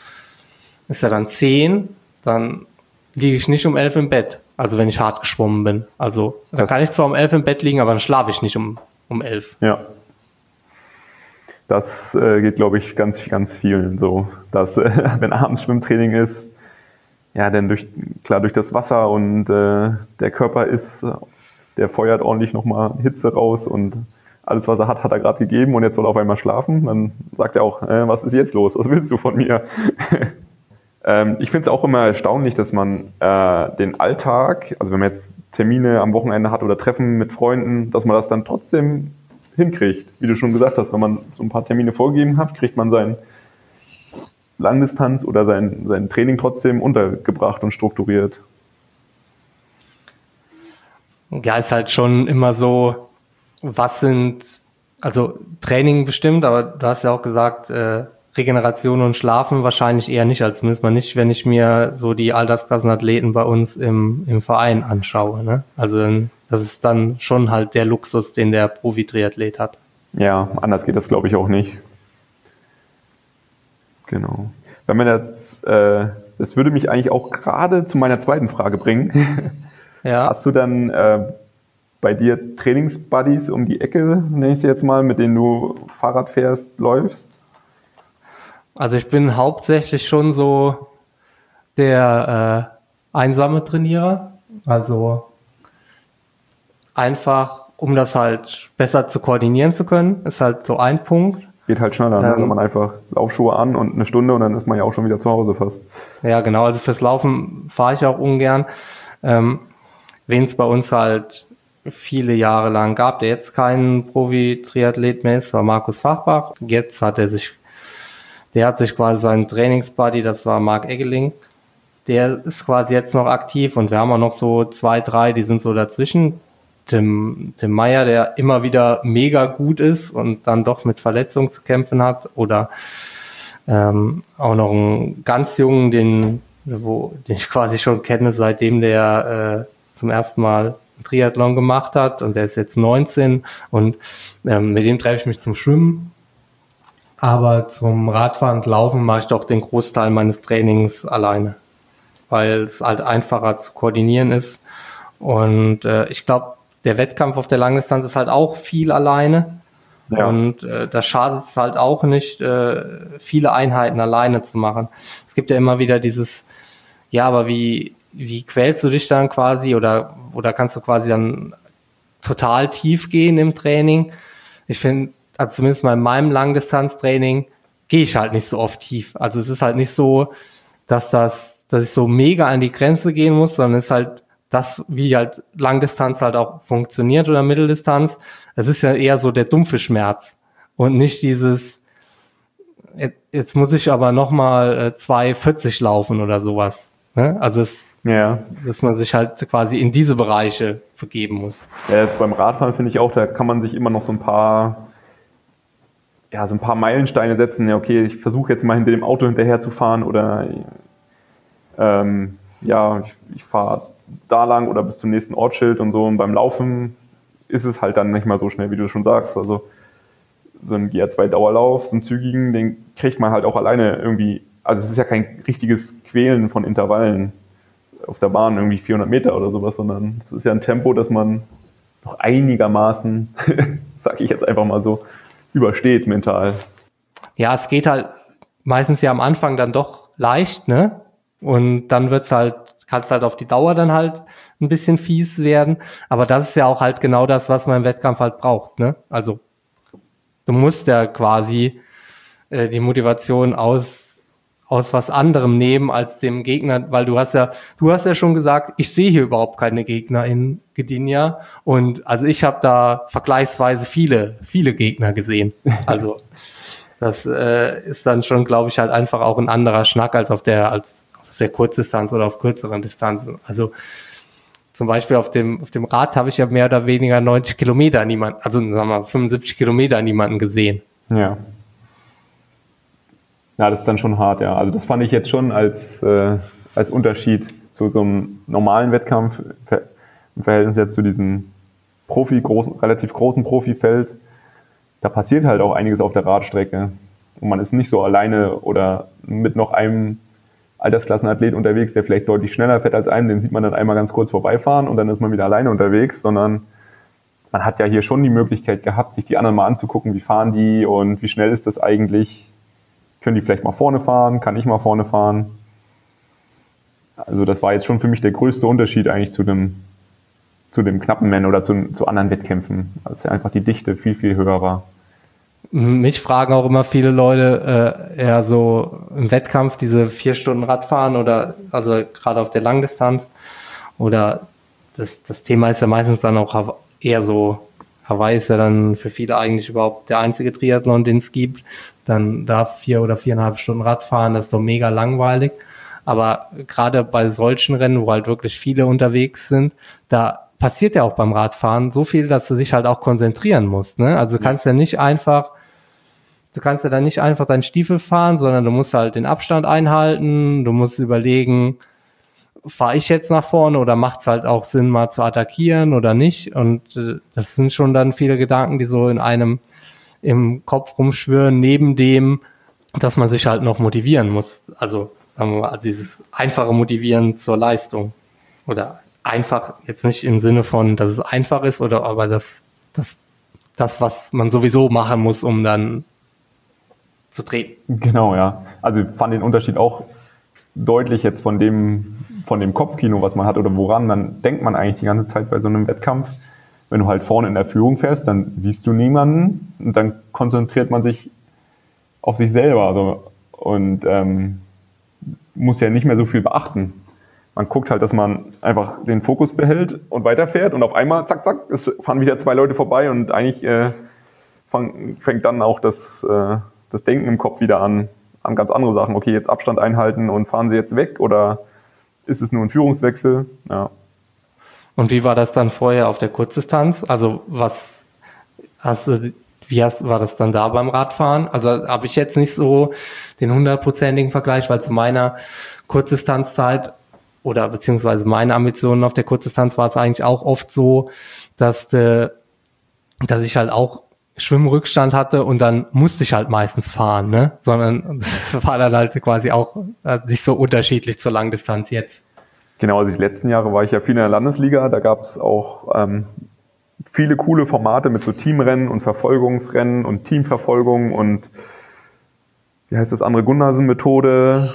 ist ja dann zehn, dann liege ich nicht um elf im Bett. Also wenn ich hart geschwommen bin. Also da Das- kann ich zwar um elf im Bett liegen, aber dann schlafe ich nicht um, um elf. Ja. Das äh, geht, glaube ich, ganz, ganz vielen so, dass äh, wenn abends Schwimmtraining ist, ja, dann durch, klar, durch das Wasser und äh, der Körper ist, der feuert ordentlich nochmal Hitze raus und alles, was er hat, hat er gerade gegeben und jetzt soll er auf einmal schlafen. Dann sagt er auch, äh, was ist jetzt los? Was willst du von mir? ähm, ich finde es auch immer erstaunlich, dass man äh, den Alltag, also wenn man jetzt Termine am Wochenende hat oder Treffen mit Freunden, dass man das dann trotzdem hinkriegt. Wie du schon gesagt hast, wenn man so ein paar Termine vorgegeben hat, kriegt man sein Langdistanz oder sein, sein Training trotzdem untergebracht und strukturiert. Ja, ist halt schon immer so, was sind, also Training bestimmt, aber du hast ja auch gesagt, äh, Regeneration und Schlafen wahrscheinlich eher nicht, also zumindest mal nicht, wenn ich mir so die Altersklassenathleten bei uns im, im Verein anschaue. Ne? Also das ist dann schon halt der Luxus, den der Profi-Triathlet hat. Ja, anders geht das, glaube ich, auch nicht. Genau. Wenn man jetzt, äh, das würde mich eigentlich auch gerade zu meiner zweiten Frage bringen. Ja, Hast du dann äh, bei dir Trainingsbuddies um die Ecke, nenne ich sie jetzt mal, mit denen du Fahrrad fährst, läufst? also ich bin hauptsächlich schon so der äh, einsame Trainierer. Also einfach, um das halt besser zu koordinieren zu können, ist halt so ein Punkt. Geht halt schneller, ne? Ähm. wenn man einfach Laufschuhe an und eine Stunde und dann ist man ja auch schon wieder zu Hause fast. Ja, genau. Also fürs Laufen fahre ich auch ungern. Ähm, Wen es bei uns halt viele Jahre lang gab, der jetzt kein Profi-Triathlet mehr ist, war Markus Fachbach. Jetzt hat er sich, der hat sich quasi seinen Trainingsbuddy, das war Marc Eggeling. Der ist quasi jetzt noch aktiv und wir haben auch noch so zwei, drei, die sind so dazwischen. Tim, Tim Meyer, der immer wieder mega gut ist und dann doch mit Verletzungen zu kämpfen hat oder ähm, auch noch einen ganz jungen, den, wo, den ich quasi schon kenne, seitdem der äh, zum ersten Mal Triathlon gemacht hat und der ist jetzt 19 und ähm, mit dem treffe ich mich zum Schwimmen. Aber zum Radfahren und Laufen mache ich doch den Großteil meines Trainings alleine, weil es halt einfacher zu koordinieren ist. Und äh, ich glaube, der Wettkampf auf der Langdistanz ist halt auch viel alleine. Ja. Und äh, da schadet es halt auch nicht, äh, viele Einheiten alleine zu machen. Es gibt ja immer wieder dieses, ja, aber wie, wie quälst du dich dann quasi oder, oder kannst du quasi dann total tief gehen im Training? Ich finde, also zumindest mal in meinem Langdistanztraining gehe ich halt nicht so oft tief. Also es ist halt nicht so, dass das, dass ich so mega an die Grenze gehen muss, sondern es ist halt das, wie halt Langdistanz halt auch funktioniert oder Mitteldistanz, es ist ja eher so der dumpfe Schmerz und nicht dieses, jetzt muss ich aber nochmal 2,40 laufen oder sowas. Ne? Also es, ja. dass man sich halt quasi in diese Bereiche begeben muss. Ja, beim Radfahren finde ich auch, da kann man sich immer noch so ein paar, ja, so ein paar Meilensteine setzen. Ja, okay, ich versuche jetzt mal hinter dem Auto hinterher zu fahren oder ähm, ja, ich, ich fahre da lang oder bis zum nächsten Ortsschild und so. Und beim Laufen ist es halt dann nicht mal so schnell, wie du schon sagst. Also so ein GR2-Dauerlauf, so einen zügigen, den kriegt man halt auch alleine irgendwie. Also es ist ja kein richtiges Quälen von Intervallen auf der Bahn, irgendwie 400 Meter oder sowas, sondern es ist ja ein Tempo, das man noch einigermaßen, sag ich jetzt einfach mal so, übersteht mental. Ja, es geht halt meistens ja am Anfang dann doch leicht, ne? Und dann wird's halt, kann es halt auf die Dauer dann halt ein bisschen fies werden. Aber das ist ja auch halt genau das, was man im Wettkampf halt braucht, ne? Also du musst ja quasi äh, die Motivation aus aus was anderem nehmen als dem Gegner, weil du hast ja, du hast ja schon gesagt, ich sehe hier überhaupt keine Gegner in Gdynia und also ich habe da vergleichsweise viele, viele Gegner gesehen. Also das äh, ist dann schon, glaube ich, halt einfach auch ein anderer Schnack als auf der als auf der Kurzdistanz oder auf kürzeren Distanzen. Also zum Beispiel auf dem, auf dem Rad habe ich ja mehr oder weniger 90 Kilometer niemand, also sagen wir mal 75 Kilometer niemanden gesehen. Ja. Ja, das ist dann schon hart, ja. Also das fand ich jetzt schon als, äh, als Unterschied zu so einem normalen Wettkampf im Verhältnis jetzt zu diesem Profi, großen, relativ großen Profifeld. Da passiert halt auch einiges auf der Radstrecke. Und man ist nicht so alleine oder mit noch einem Altersklassenathlet unterwegs, der vielleicht deutlich schneller fährt als einem, den sieht man dann einmal ganz kurz vorbeifahren und dann ist man wieder alleine unterwegs, sondern man hat ja hier schon die Möglichkeit gehabt, sich die anderen mal anzugucken, wie fahren die und wie schnell ist das eigentlich, können die vielleicht mal vorne fahren, kann ich mal vorne fahren. Also das war jetzt schon für mich der größte Unterschied eigentlich zu dem, zu dem knappen Man oder zu, zu anderen Wettkämpfen. Also einfach die Dichte viel, viel höher war. Mich fragen auch immer viele Leute, äh, eher so im Wettkampf diese vier Stunden Radfahren oder also gerade auf der Langdistanz oder das, das Thema ist ja meistens dann auch eher so, Hawaii ist ja dann für viele eigentlich überhaupt der einzige Triathlon, den es gibt. Dann da vier oder viereinhalb Stunden Radfahren, das ist doch mega langweilig. Aber gerade bei solchen Rennen, wo halt wirklich viele unterwegs sind, da passiert ja auch beim Radfahren so viel, dass du dich halt auch konzentrieren musst. Ne? Also du kannst ja nicht einfach Du kannst ja dann nicht einfach deinen Stiefel fahren, sondern du musst halt den Abstand einhalten, du musst überlegen, fahre ich jetzt nach vorne oder macht es halt auch Sinn, mal zu attackieren oder nicht? Und äh, das sind schon dann viele Gedanken, die so in einem im Kopf rumschwören, neben dem, dass man sich halt noch motivieren muss. Also, sagen wir mal, also dieses einfache Motivieren zur Leistung. Oder einfach, jetzt nicht im Sinne von, dass es einfach ist, oder aber das, das, das, was man sowieso machen muss, um dann zu treten. Genau, ja. Also ich fand den Unterschied auch deutlich jetzt von dem, von dem Kopfkino, was man hat oder woran dann denkt man eigentlich die ganze Zeit bei so einem Wettkampf. Wenn du halt vorne in der Führung fährst, dann siehst du niemanden und dann konzentriert man sich auf sich selber also, und ähm, muss ja nicht mehr so viel beachten. Man guckt halt, dass man einfach den Fokus behält und weiterfährt und auf einmal, zack, zack, es fahren wieder zwei Leute vorbei und eigentlich äh, fang, fängt dann auch das, äh, das Denken im Kopf wieder an, an ganz andere Sachen. Okay, jetzt Abstand einhalten und fahren sie jetzt weg oder ist es nur ein Führungswechsel? Ja. Und wie war das dann vorher auf der Kurzdistanz? Also was hast du, wie hast, war das dann da beim Radfahren? Also habe ich jetzt nicht so den hundertprozentigen Vergleich, weil zu meiner Kurzdistanzzeit oder beziehungsweise meine Ambitionen auf der Kurzdistanz war es eigentlich auch oft so, dass, de, dass ich halt auch Schwimmrückstand hatte und dann musste ich halt meistens fahren, ne? Sondern das war dann halt quasi auch äh, nicht so unterschiedlich zur Langdistanz jetzt. Genau, also die letzten Jahre war ich ja viel in der Landesliga, da gab es auch ähm, viele coole Formate mit so Teamrennen und Verfolgungsrennen und Teamverfolgung und wie heißt das andere Gunnarsen-Methode.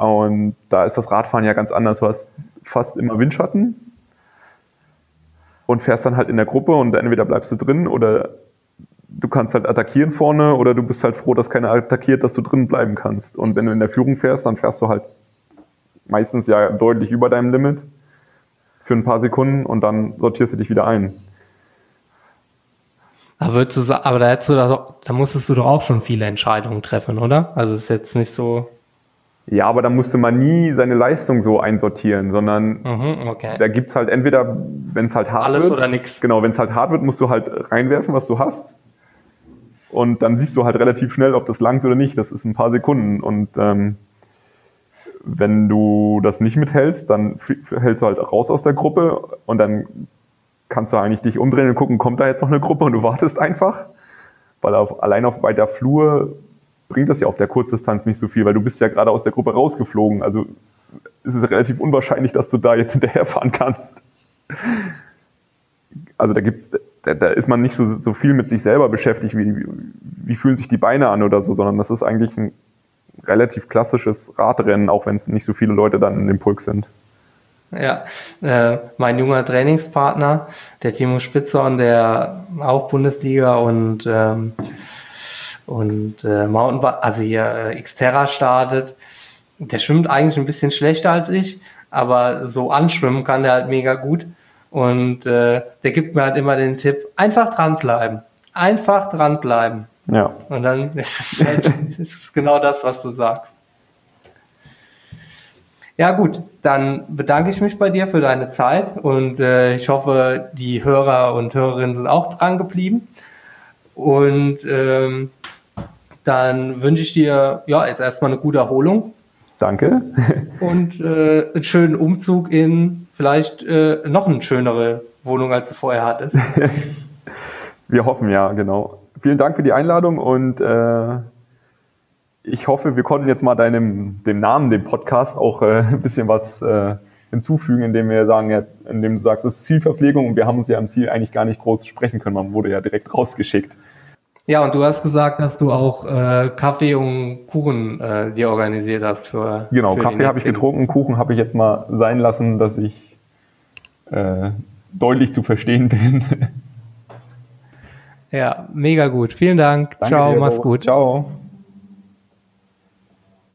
Und da ist das Radfahren ja ganz anders. Du hast fast immer Windschatten und fährst dann halt in der Gruppe und entweder bleibst du drin oder du kannst halt attackieren vorne oder du bist halt froh, dass keiner attackiert, dass du drin bleiben kannst. Und wenn du in der Führung fährst, dann fährst du halt meistens ja deutlich über deinem Limit. für ein paar Sekunden und dann sortierst du dich wieder ein. Aber, würdest du, aber da, hättest du doch, da musstest du doch auch schon viele Entscheidungen treffen, oder? Also ist jetzt nicht so. Ja, aber da musste man nie seine Leistung so einsortieren, sondern Mhm, okay. da gibt's halt entweder, wenn es halt hart Alles wird, oder nix. Genau, wenn es halt hart wird, musst du halt reinwerfen, was du hast. Und dann siehst du halt relativ schnell, ob das langt oder nicht. Das ist ein paar Sekunden. Und ähm, wenn du das nicht mithältst, dann hältst du halt raus aus der Gruppe und dann kannst du eigentlich dich umdrehen und gucken, kommt da jetzt noch eine Gruppe und du wartest einfach. Weil auf, allein auf weiter Flur bringt das ja auf der Kurzdistanz nicht so viel, weil du bist ja gerade aus der Gruppe rausgeflogen. Also ist es relativ unwahrscheinlich, dass du da jetzt hinterherfahren kannst. Also da gibt's, da, da ist man nicht so, so viel mit sich selber beschäftigt, wie, wie, wie fühlen sich die Beine an oder so, sondern das ist eigentlich ein relativ klassisches Radrennen, auch wenn es nicht so viele Leute dann in dem Pulk sind. Ja, äh, mein junger Trainingspartner, der Timo Spitzhorn, der auch Bundesliga und ähm, und äh, Mountainbike, also hier äh, Xterra startet, der schwimmt eigentlich ein bisschen schlechter als ich, aber so anschwimmen kann der halt mega gut. Und äh, der gibt mir halt immer den Tipp, einfach dranbleiben, einfach dranbleiben Ja, und dann ist es halt, ist genau das, was du sagst. Ja gut, dann bedanke ich mich bei dir für deine Zeit und äh, ich hoffe, die Hörer und Hörerinnen sind auch dran geblieben. Und ähm, dann wünsche ich dir ja jetzt erstmal eine gute Erholung danke. und äh, einen schönen Umzug in vielleicht äh, noch eine schönere Wohnung, als du vorher hattest. Wir hoffen ja, genau. Vielen Dank für die Einladung und äh, ich hoffe, wir konnten jetzt mal deinem dem Namen, dem Podcast auch äh, ein bisschen was äh, hinzufügen, indem wir sagen, ja, indem du sagst, es ist Zielverpflegung und wir haben uns ja am Ziel eigentlich gar nicht groß sprechen können. Man wurde ja direkt rausgeschickt. Ja, und du hast gesagt, dass du auch äh, Kaffee und Kuchen äh, dir organisiert hast für Genau, für Kaffee habe ich getrunken, Kuchen habe ich jetzt mal sein lassen, dass ich äh, deutlich zu verstehen bin. Ja, mega gut. Vielen Dank. Danke Ciao, dir, mach's gut. Ciao.